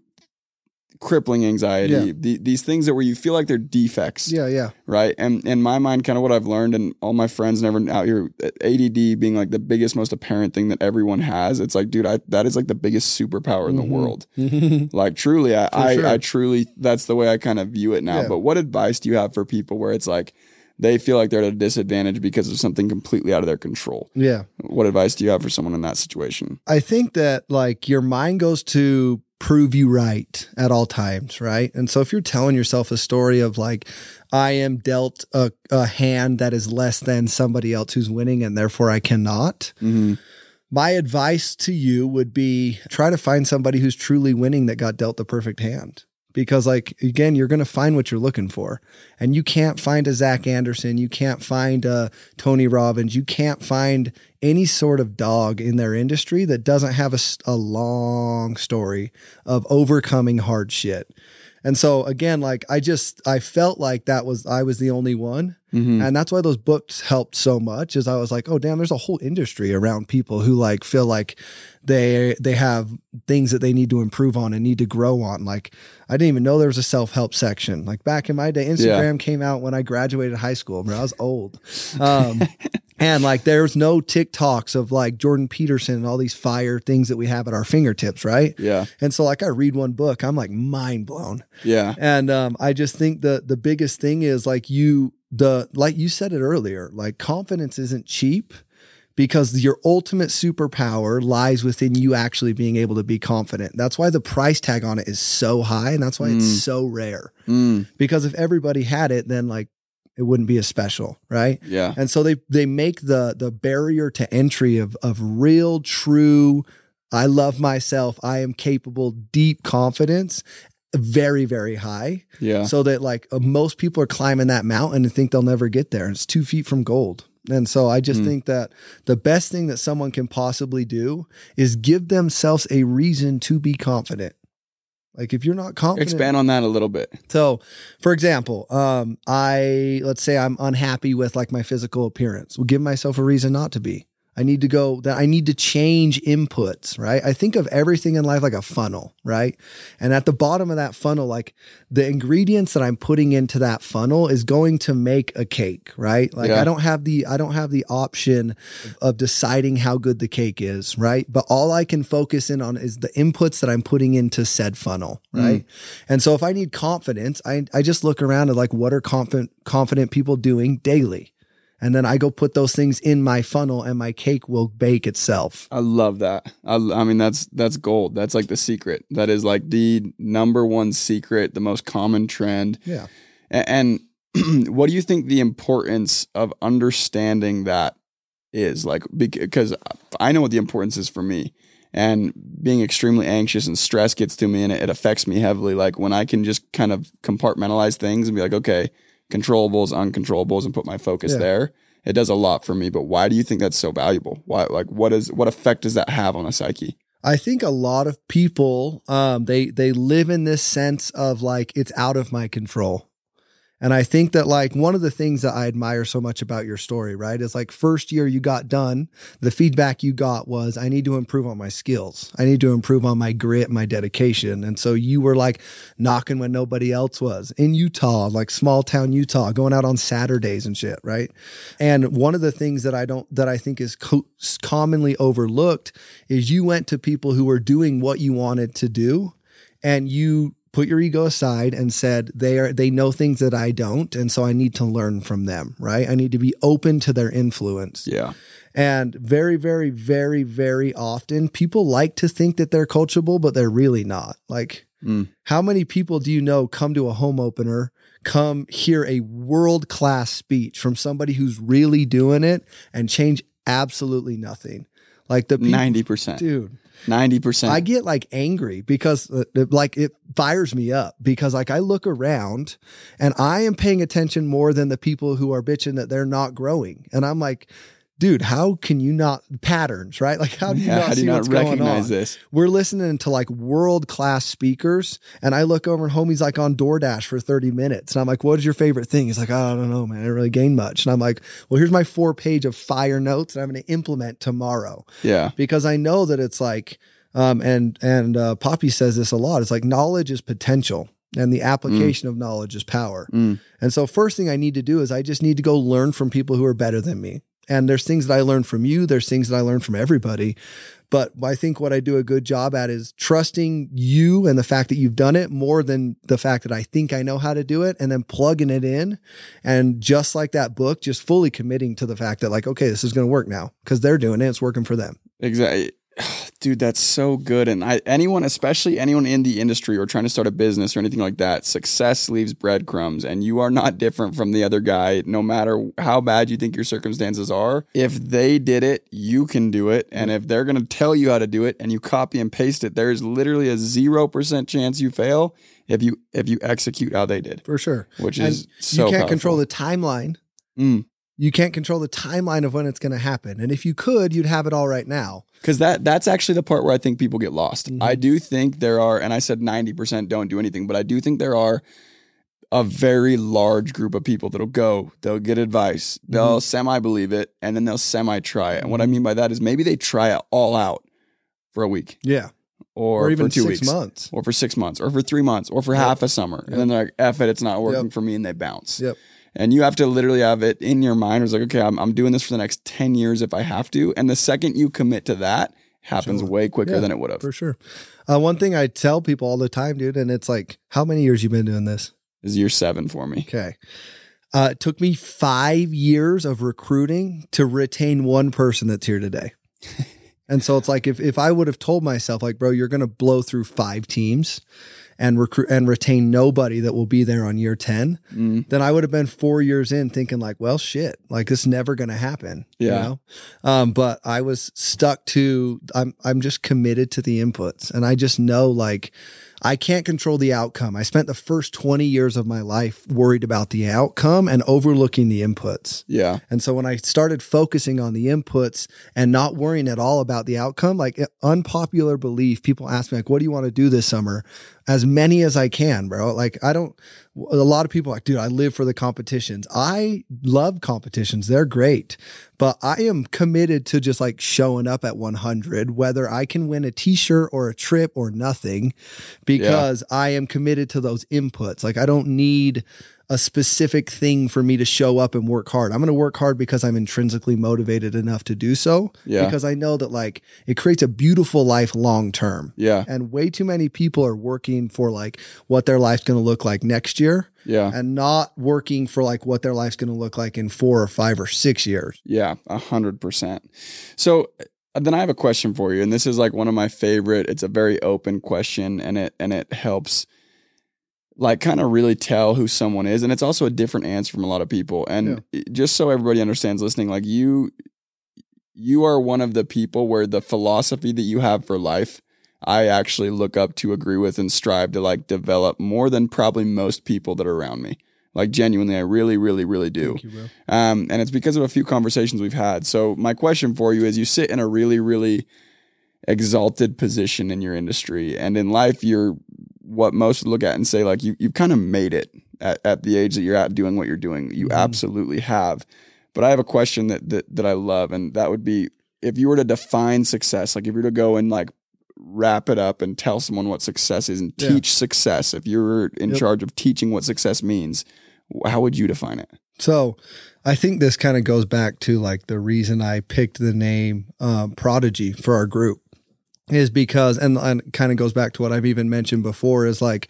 crippling anxiety, Yeah. the, these things that where you feel like they're defects, Yeah, yeah. right? And in my mind, kind of what I've learned, and all my friends never out here, ADD being like the biggest, most apparent thing that everyone has. It's like, dude, I, that is like the biggest superpower in the Mhm. world. Like truly, I, I, sure. I truly, that's the way I kind of view it now. Yeah. But what advice do you have for people where it's like they feel like they're at a disadvantage because of something completely out of their control? yeah. What advice do you have for someone in that situation? I think that like your mind goes to prove you right at all times, right? And so if you're telling yourself a story of like, I am dealt a, a hand that is less than somebody else who's winning and therefore I cannot, Mm-hmm. my advice to you would be try to find somebody who's truly winning that got dealt the perfect hand. Because, like, again, you're going to find what you're looking for. And you can't find a Zack Andersen. You can't find a Tony Robbins. You can't find any sort of dog in their industry that doesn't have a long story of overcoming hard shit. And so, again, like, I just, I felt like that was, I was the only one. Mm-hmm. And that's why those books helped so much is I was like, oh damn, there's a whole industry around people who like feel like they they have things that they need to improve on and need to grow on. Like I didn't even know there was a self-help section. Like back in my day, Instagram came out when I graduated high school, bro. I was old. Um and like there's no TikToks of like Jordan Peterson and all these fire things that we have at our fingertips, right? Yeah. And so like I read one book, I'm like mind blown. Yeah. And um, I just think the the biggest thing is like you the like you said it earlier, like confidence isn't cheap because your ultimate superpower lies within you actually being able to be confident. That's why the price tag on it is so high and that's why Mm. it's so rare. Mm, Because if everybody had it, then like it wouldn't be as special, right? yeah. And so they they make the the barrier to entry of of real true I love myself, I am capable, deep confidence very very high Yeah. so that like uh, most people are climbing that mountain and think they'll never get there. It's two feet from gold. And so I just Hmm. think that the best thing that someone can possibly do is give themselves a reason to be confident. Like if you're not confident, Expand on that a little bit. so, for example, um, I let's say I'm unhappy with like my physical appearance. Well, give myself a reason not to be. I need to go that I need to change inputs, right? I think of everything in life like a funnel, right? And at the bottom of that funnel, like the ingredients that I'm putting into that funnel is going to make a cake, right? Like Yeah. I don't have the I don't have the option of deciding how good the cake is, right? But all I can focus in on is the inputs that I'm putting into said funnel, mm. right? And so if I need confidence, I I just look around at like what are confident confident people doing daily. And then I go put those things in my funnel and my cake will bake itself. I love that. I, I mean, that's that's gold. That's like the secret. That is like the number one secret, the most common trend. Yeah. A- And, what do you think the importance of understanding that is? Like, because I know what the importance is for me. And being extremely anxious and stress gets to me and it, it affects me heavily. Like when I can just kind of compartmentalize things and be like, okay, controllables, uncontrollables, and put my focus Yeah. there. It does a lot for me. But why do you think that's so valuable? Why, like, what is what effect does that have on a psyche? I think a lot of people um they they live in this sense of like it's out of my control. And I think that like one of the things that I admire so much about your story, right, is like first year you got done, the feedback you got was I need to improve on my skills. I need to improve on my grit, my dedication. And so you were like knocking when nobody else was in Utah, like small town Utah, going out on Saturdays and shit, right? And one of the things that I don't that I think is co- commonly overlooked is you went to people who were doing what you wanted to do and you put your ego aside and said they are they know things that I don't and so I need to learn from them, right? I need to be open to their influence. Yeah. And very very very very often people like to think that they're coachable but they're really not. Like Mm. how many people do you know come to a home opener, come hear a world class speech from somebody who's really doing it and change absolutely nothing? Like the people, Ninety percent. dude. Ninety percent. I get like angry because uh, like it fires me up because like I look around and I am paying attention more than the people who are bitching that they're not growing. And I'm like, dude, how can you not patterns, right? Like how do you Yeah, not see you not what's going recognize on? this? We're listening to like world class speakers, and I look over and homie's like on DoorDash for 30 minutes. And I'm like, what is your favorite thing? He's like, oh, I don't know, man. I didn't really gain much. And I'm like, well, here's my four page of fire notes that I'm going to implement tomorrow Yeah. because I know that it's like, um, and and uh, Poppy says this a lot. It's like knowledge is potential, and the application of knowledge is power. Mm. And so, first thing I need to do is I just need to go learn from people who are better than me. And there's things that I learned from you. There's things that I learned from everybody. But I think what I do a good job at is trusting you and the fact that you've done it more than the fact that I think I know how to do it and then plugging it in. And just like that book, just fully committing to the fact that, like, okay, this is going to work now because they're doing it. It's working for them. Exactly. Dude, that's so good. And I, anyone, especially anyone in the industry or trying to start a business or anything like that, success leaves breadcrumbs. And you are not different from the other guy, no matter how bad you think your circumstances are. If they did it, you can do it. And if they're going to tell you how to do it and you copy and paste it, there's literally a 0% chance you fail if you if you execute how they did, For sure. which And is so you can't powerful. control the timeline. Mm. You can't control the timeline of when it's going to happen. And if you could, you'd have it all right now. Because that that's actually the part where I think people get lost. Mhm. I do think there are, and I said ninety percent don't do anything, but I do think there are a very large group of people that'll go, they'll get advice, they'll Mm-hmm. semi believe it, and then they'll semi try it. And what I mean by that is maybe they try it all out for a week Yeah. or, Or, even for two six weeks. months. Or for six months, or for three months, or for Yep. half a summer, Yep. and then they're like, "F it, it's not working Yep. for me," and they bounce. Yep. And you have to literally have it in your mind. It's like, okay, I'm, I'm doing this for the next 10 years if I have to. And the second you commit to that, happens Sure. way quicker Yeah, than it would have. For sure. Uh, one thing I tell people all the time, dude, and it's like, how many years you been doing this? Is year seven for me. Okay. Uh, it took me five years of recruiting to retain one person that's here today. and so it's like if if I would have told myself like, bro, you're gonna blow through five teams and recruit and retain nobody that will be there on year 10, Mm. then I would have been four years in thinking like, well, shit, like this never gonna happen. You Yeah. know? Um, but I was stuck to I'm I'm just committed to the inputs. And I just know like I can't control the outcome. I spent the first 20 years of my life worried about the outcome and overlooking the inputs. Yeah. And so when I started focusing on the inputs and not worrying at all about the outcome, like unpopular belief, people ask me like, "What do you want to do this summer?" As many as I can, bro. Like I don't. A lot of people are like, dude, I live for the competitions. I love competitions; they're great, but I am committed to just like showing up at 100, whether I can win a T-shirt or a trip or nothing, because I am committed to those inputs. Like I don't need a specific thing for me to show up and work hard. I'm going to work hard because I'm intrinsically motivated enough to do so. Yeah. Because I know that like it creates a beautiful life long term. Yeah. And way too many people are working for like what their life's going to look like next year Yeah. and not working for like what their life's going to look like in four or five or six years. Yeah, a hundred percent. So uh, then I have a question for you, and this is like one of my favorite. It's a very open question, and it and it helps like kind of really tell who someone is, and it's also a different answer from a lot of people. And it- just so everybody understands, listening, like you, you are one of the people where the philosophy that you have for life. I actually look up to agree with and strive to like develop more than probably most people that are around me. Like genuinely, I really, really, really do. you. Um, and it's because of a few conversations we've had. So my question for you is: you sit in a really, really exalted position in your industry, and in life, you're what most would look at and say like you you've kind of made it at, at the age that you're at doing what you're doing. You Mhm. absolutely have. But I have a question that, that that I love, and that would be if you were to define success, like if you were to go and like wrap it up and tell someone what success is and Yeah. teach success. If you were in Yep. charge of teaching what success means, how would you define it? So I think this kind of goes back to like the reason I picked the name um, Prodigy for our group is because, and, and kind of goes back to what I've even mentioned before is like,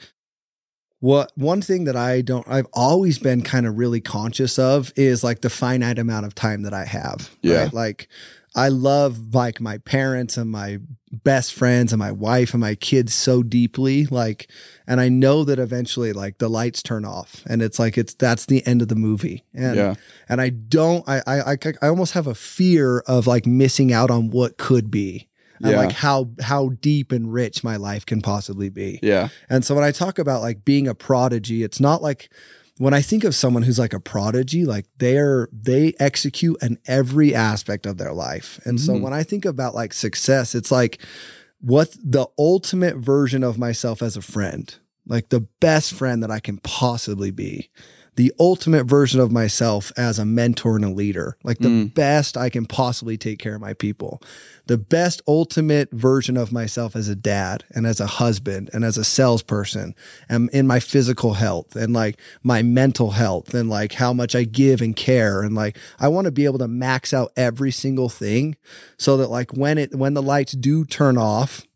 what one thing that I don't, I've always been kind of really conscious of is like the finite amount of time that I have. Yeah. Right? Like, I love like my parents and my best friends and my wife and my kids so deeply. Like, and I know that eventually like the lights turn off and it's like, it's, that's the end of the movie. And, yeah, and I don't, I, I, I, I almost have a fear of like missing out on what could be. And Yeah. like how how deep and rich my life can possibly be. yeah, And so when I talk about like being a prodigy, it's not like when I think of someone who's like a prodigy, like they're they execute in every aspect of their life. And so Mhm. when I think about like success, it's like what the ultimate version of myself as a friend, like the best friend that I can possibly be. The ultimate version of myself as a mentor and a leader, like the Mm. best I can possibly take care of my people the best ultimate version of myself as a dad and as a husband and as a salesperson and in my physical health and like my mental health and like how much I give and care and like I want to be able to max out every single thing so that like when it when the lights do turn off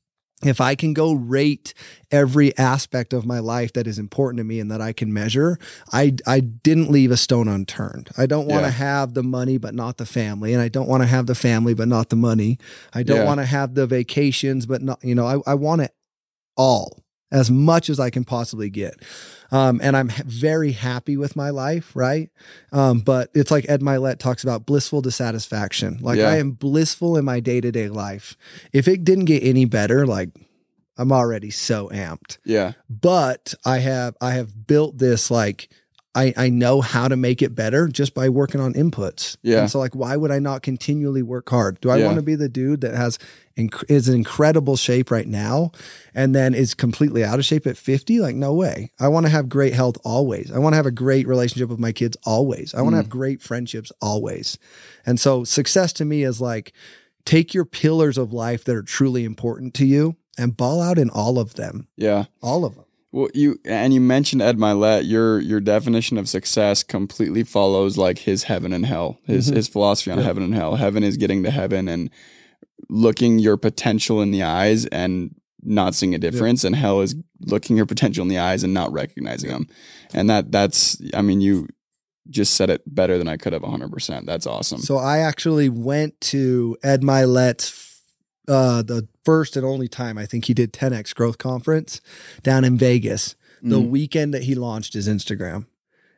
if I can go rate every aspect of my life that is important to me and that I can measure, I I didn't leave a stone unturned. I don't want to Yeah. have the money but not the family, and I don't want to have the family but not the money. I don't Yeah. want to have the vacations but not you know I, I want it all as much as I can possibly get. Um, and I'm very happy with my life, right? Um, but it's like Ed Mylett talks about blissful dissatisfaction. Like Yeah. I am blissful in my day to day life. If it didn't get any better, like I'm already so amped. yeah, But I have I have built this like I, I know how to make it better just by working on inputs. Yeah. And so like, why would I not continually work hard? Do I Yeah. want to be the dude that has inc- is in incredible shape right now and then is completely out of shape at 50? Like, no way. I want to have great health always. I want to have a great relationship with my kids always. I want to Mm. have great friendships always. And so success to me is like take your pillars of life that are truly important to you and ball out in all of them. yeah. All of them. Well, you and you mentioned Ed Mylett. Your your definition of success completely follows like his heaven and hell. His Mhm. his philosophy on Yeah. heaven and hell. Heaven is getting to heaven and looking your potential in the eyes and not seeing a difference, and hell is looking your potential in the eyes and not recognizing them. And that that's I mean you just said it better than I could have 100%. That's awesome. So I actually went to Ed Mylett's uh, the first and only time I think he did 10x growth conference down in Vegas the Mm. weekend that he launched his Instagram.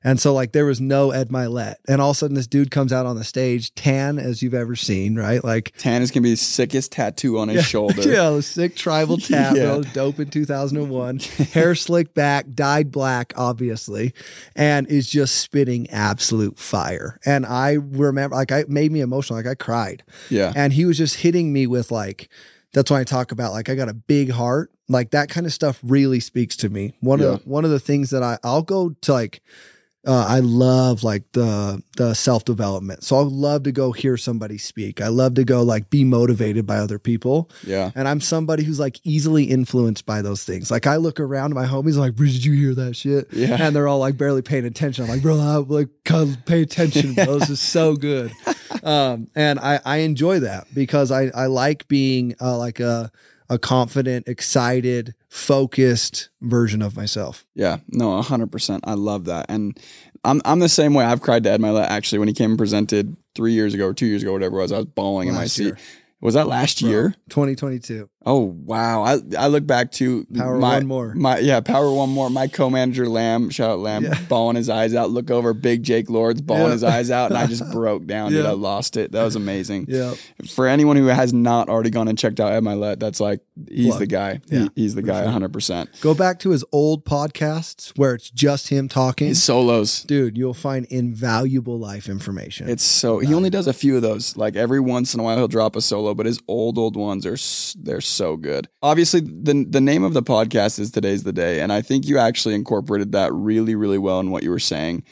And so like there was no Ed Mylett. And all of a sudden this dude comes out on the stage, tan as you've ever seen, right? Like Tan is to be the sickest tattoo on his shoulder. yeah, the sick tribal tat, Yeah. dope in 2001. Hair slicked back, dyed black, obviously, and is just spitting absolute fire. And I remember, like, I it made me emotional. Like, I cried. Yeah. And he was just hitting me with, like, that's when I talk about, like, I got a big heart. Like, that kind of stuff really speaks to me. One Yeah. of one of the things that I, I'll go to, like, uh, I love like the the self development. So I love to go hear somebody speak. I love to go like be motivated by other people. Yeah. And I'm somebody who's like easily influenced by those things. Like I look around, my homies like, "Bro, did you hear that shit?" Yeah. And they're all like barely paying attention. I'm like, bro, I, like come pay attention, bro. This is so good. Um, and I, I enjoy that because I, I like being uh, like a a confident, excited, focused version of myself. Yeah, no, hundred percent. I love that, and I'm I'm the same way. I've cried to Ed Mylett actually when he came and presented three years ago or two years ago, whatever it was. I was bawling in my Last seat. year. Was that last year? 2022. Oh wow! I I look back to Power my, one more. My yeah, power one more. My co-manager Lamb, shout out Lamb, Yeah. bawling his eyes out. Look over, big Jake Lords bawling Yeah. his eyes out, and I just broke down. Dude, I lost it. That was amazing. Yeah. For anyone who has not already gone and checked out Ed Mylett, that's like he's the guy. He- Yeah, he's the guy, hundred percent. Go back to his old podcasts where it's just him talking. His solos. Dude, you'll find invaluable life information. It's so he only does a few of those. Like every once in a while he'll drop a solo, but his old old ones are they're so good. Obviously, the the name of the podcast is Today's the Day, and I think you actually incorporated that really really well in what you were saying.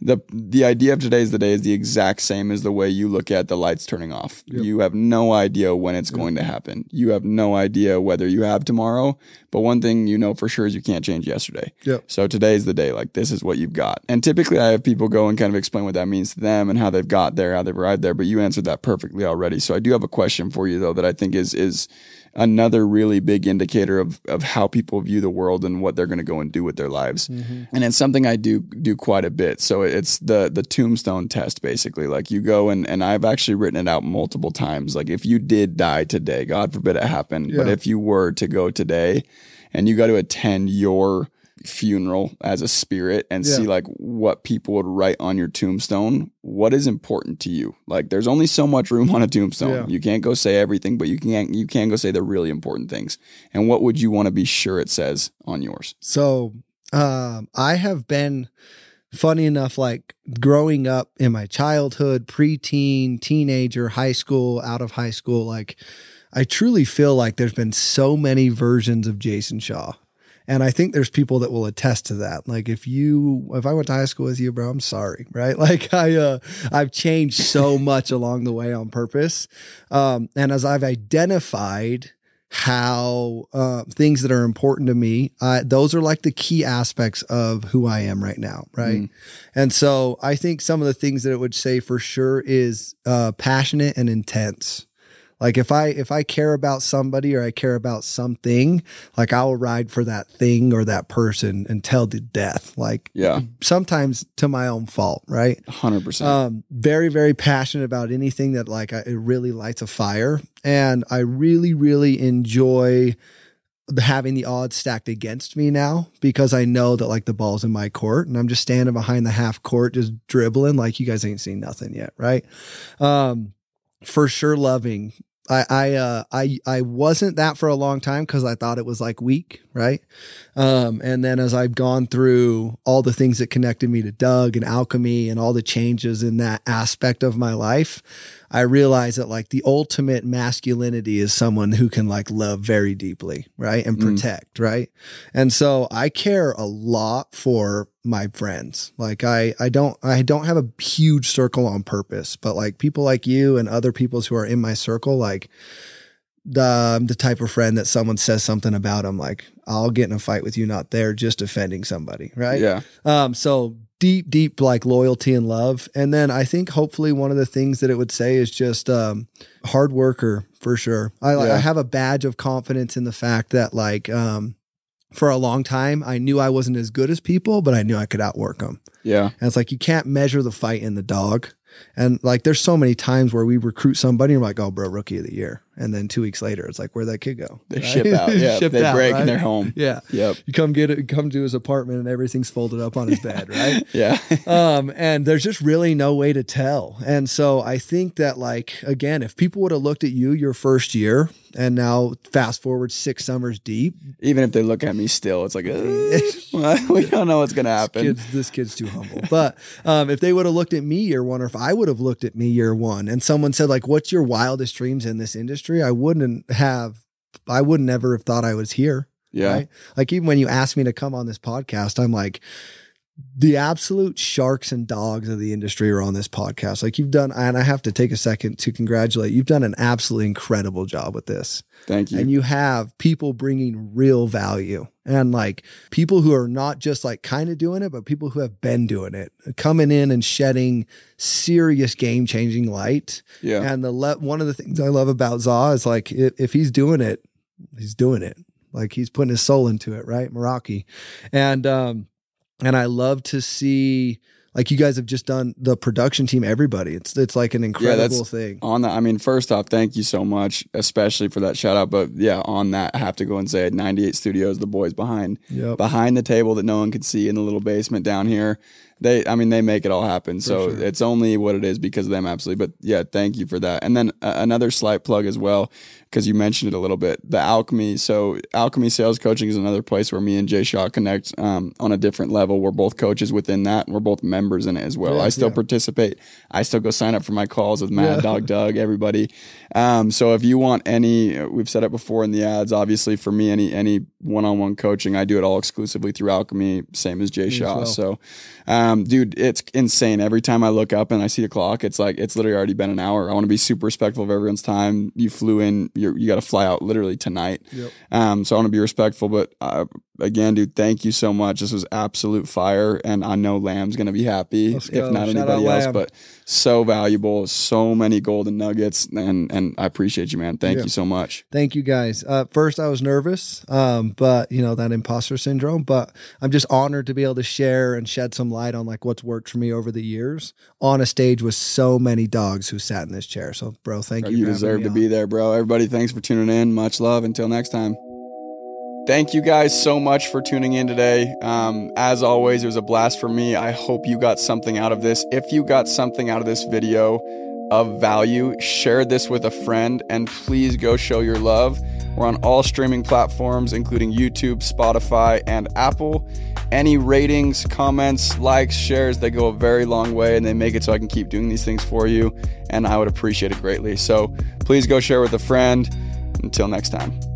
the The idea of Today's the Day is the exact same as the way you look at the lights turning off. Yep. You have no idea when it's going to happen. You have no idea whether you have tomorrow. But one thing you know for sure is you can't change yesterday. Yep. So today's the day. Like this is what you've got. And typically I have people go and kind of explain what that means to them and how they've got there, how they've arrived there. But you answered that perfectly already. So I do have a question for you though that I think is is another really big indicator of of how people view the world and what they're going to go and do with their lives. Mm-hmm. And it's something I do do quite a bit. So it's the the tombstone test basically. Like you go and and I've actually written it out multiple times. Like if you did die today, God forbid it happened, but if you were to go today and you got to attend your funeral as a spirit and Yeah. see like what people would write on your tombstone what is important to you like there's only so much room on a tombstone Yeah. you can't go say everything but you can't. you can go say the really important things and what would you want to be sure it says on yours So um, I have been funny enough, like growing up in my childhood, preteen, teenager, high school, out of high school, like I truly feel like there's been so many versions of Jaycen Shaw. And I think there's people that will attest to that. Like if you if I went to high school with you, bro, I'm sorry, right? Like I uh I've changed so much along the way on purpose. Um and as I've identified how uh, things that are important to me, uh, those are like the key aspects of who I am right now, right? Mm. And so I think some of the things that it would say for sure is uh, passionate and intense. Like if I if I care about somebody or I care about something, like I will ride for that thing or that person until the death. Like yeah sometimes to my own fault, right? 100% um very very passionate about anything that like I, it really lights a fire and i really really enjoy having the odds stacked against me now because i know that like the ball's in my court and i'm just standing behind the half court just dribbling like you guys ain't seen nothing yet right um for sure loving I I uh I I wasn't that for a long time because I thought it was like weak, right? Um, and then as I've gone through all the things that connected me to Doug and alchemy and all the changes in that aspect of my life, I realize that like the ultimate masculinity is someone who can like love very deeply, right? And Mm. protect, right? And so I care a lot for my friends. Like I I don't I don't have a huge circle on purpose, but like people like you and other peoples who are in my circle, like the I'm the type of friend that someone says something about, I'm like, I'll get in a fight with you, not there, just offending somebody, right? yeah Um, so deep, deep like loyalty and love. And then I think hopefully one of the things that it would say is just um hard worker for sure. I like Yeah. I have a badge of confidence in the fact that like um for a long time, I knew I wasn't as good as people, but I knew I could outwork them. Yeah. And it's like you can't measure the fight in the dog. And like there's so many times where we recruit somebody and we're like, oh, bro, rookie of the year. And then two weeks later, it's like, where'd that kid go? They Right? ship out. Yeah. Shipped they out, break right? and they're home. Yeah. Yep. You come get it, come to his apartment and everything's folded up on his bed, right? Yeah. um, and there's just really no way to tell. And so I think that, like, again, if people would have looked at you your first year and now fast forward six summers deep, Even if they look at me still, it's like, we don't know what's going to happen. kids, this kid's too humble. But um, if they would have looked at me year one, or if I would have looked at me year one, and someone said like, "What's your wildest dreams in this industry?" I wouldn't have, I would never have thought I was here. Yeah. Right? Like even when you asked me to come on this podcast, I'm like, the absolute sharks and dogs of the industry are on this podcast. Like you've done, and I have to take a second to congratulate. You've done an absolutely incredible job with this Thank you. and you have people bringing real value and like people who are not just like kind of doing it but people who have been doing it coming in and shedding serious game changing light yeah. and the le- one of the things i love about za is like if, if he's doing it he's doing it like he's putting his soul into it right Meraki and um and i love to see like you guys have just done the production team everybody it's it's like an incredible thing on that, I mean, first off, thank you so much, especially for that shout out. But yeah, on that, I have to go and say 98 Studios, the boys behind Yep. behind the table that no one could see in the little basement down here. They, I mean, they make it all happen. So sure. it's only what it is because of them, absolutely. But yeah, thank you for that. And then uh, another slight plug as well, because you mentioned it a little bit. The Alchemy. So Alchemy Sales Coaching is another place where me and Jay Shaw connect um, on a different level. We're both coaches within that, we're both members in it as well. Yeah, I still yeah. participate. I still go sign up for my calls with Mad Yeah. Dog Doug, everybody. Um, so if you want any, uh, we've said it before in the ads. Obviously, for me, any any one on one coaching, I do it all exclusively through Alchemy, same as Jay as Shaw. well. So, um, dude, it's insane. Every time I look up and I see the clock, it's like it's literally already been an hour. I want to be super respectful of everyone's time. You flew in, you're, you got to fly out literally tonight. Yep. Um, so I want to be respectful, but uh, again, dude, thank you so much. This was absolute fire, and I know Lamb's gonna be happy, if not Shout anybody else. But so valuable, so many golden nuggets, and and I appreciate you, man. Thank Yeah. you so much. Thank you guys. Uh, first, I was nervous, um, but you know that imposter syndrome. But I'm just honored to be able to share and shed some light on like what's worked for me over the years on a stage with so many dogs who sat in this chair. So, bro, thank Bro, you. you deserve to on. be there, bro. Everybody, thanks for tuning in. Much love. Until next time. Thank you guys so much for tuning in today. Um, as always, it was a blast for me. I hope you got something out of this. If you got something out of this video of value, share this with a friend and please go show your love. We're on all streaming platforms, including YouTube, Spotify, and Apple. Any ratings, comments, likes, shares, they go a very long way and they make it so I can keep doing these things for you. And I would appreciate it greatly. So please go share with a friend. Until next time.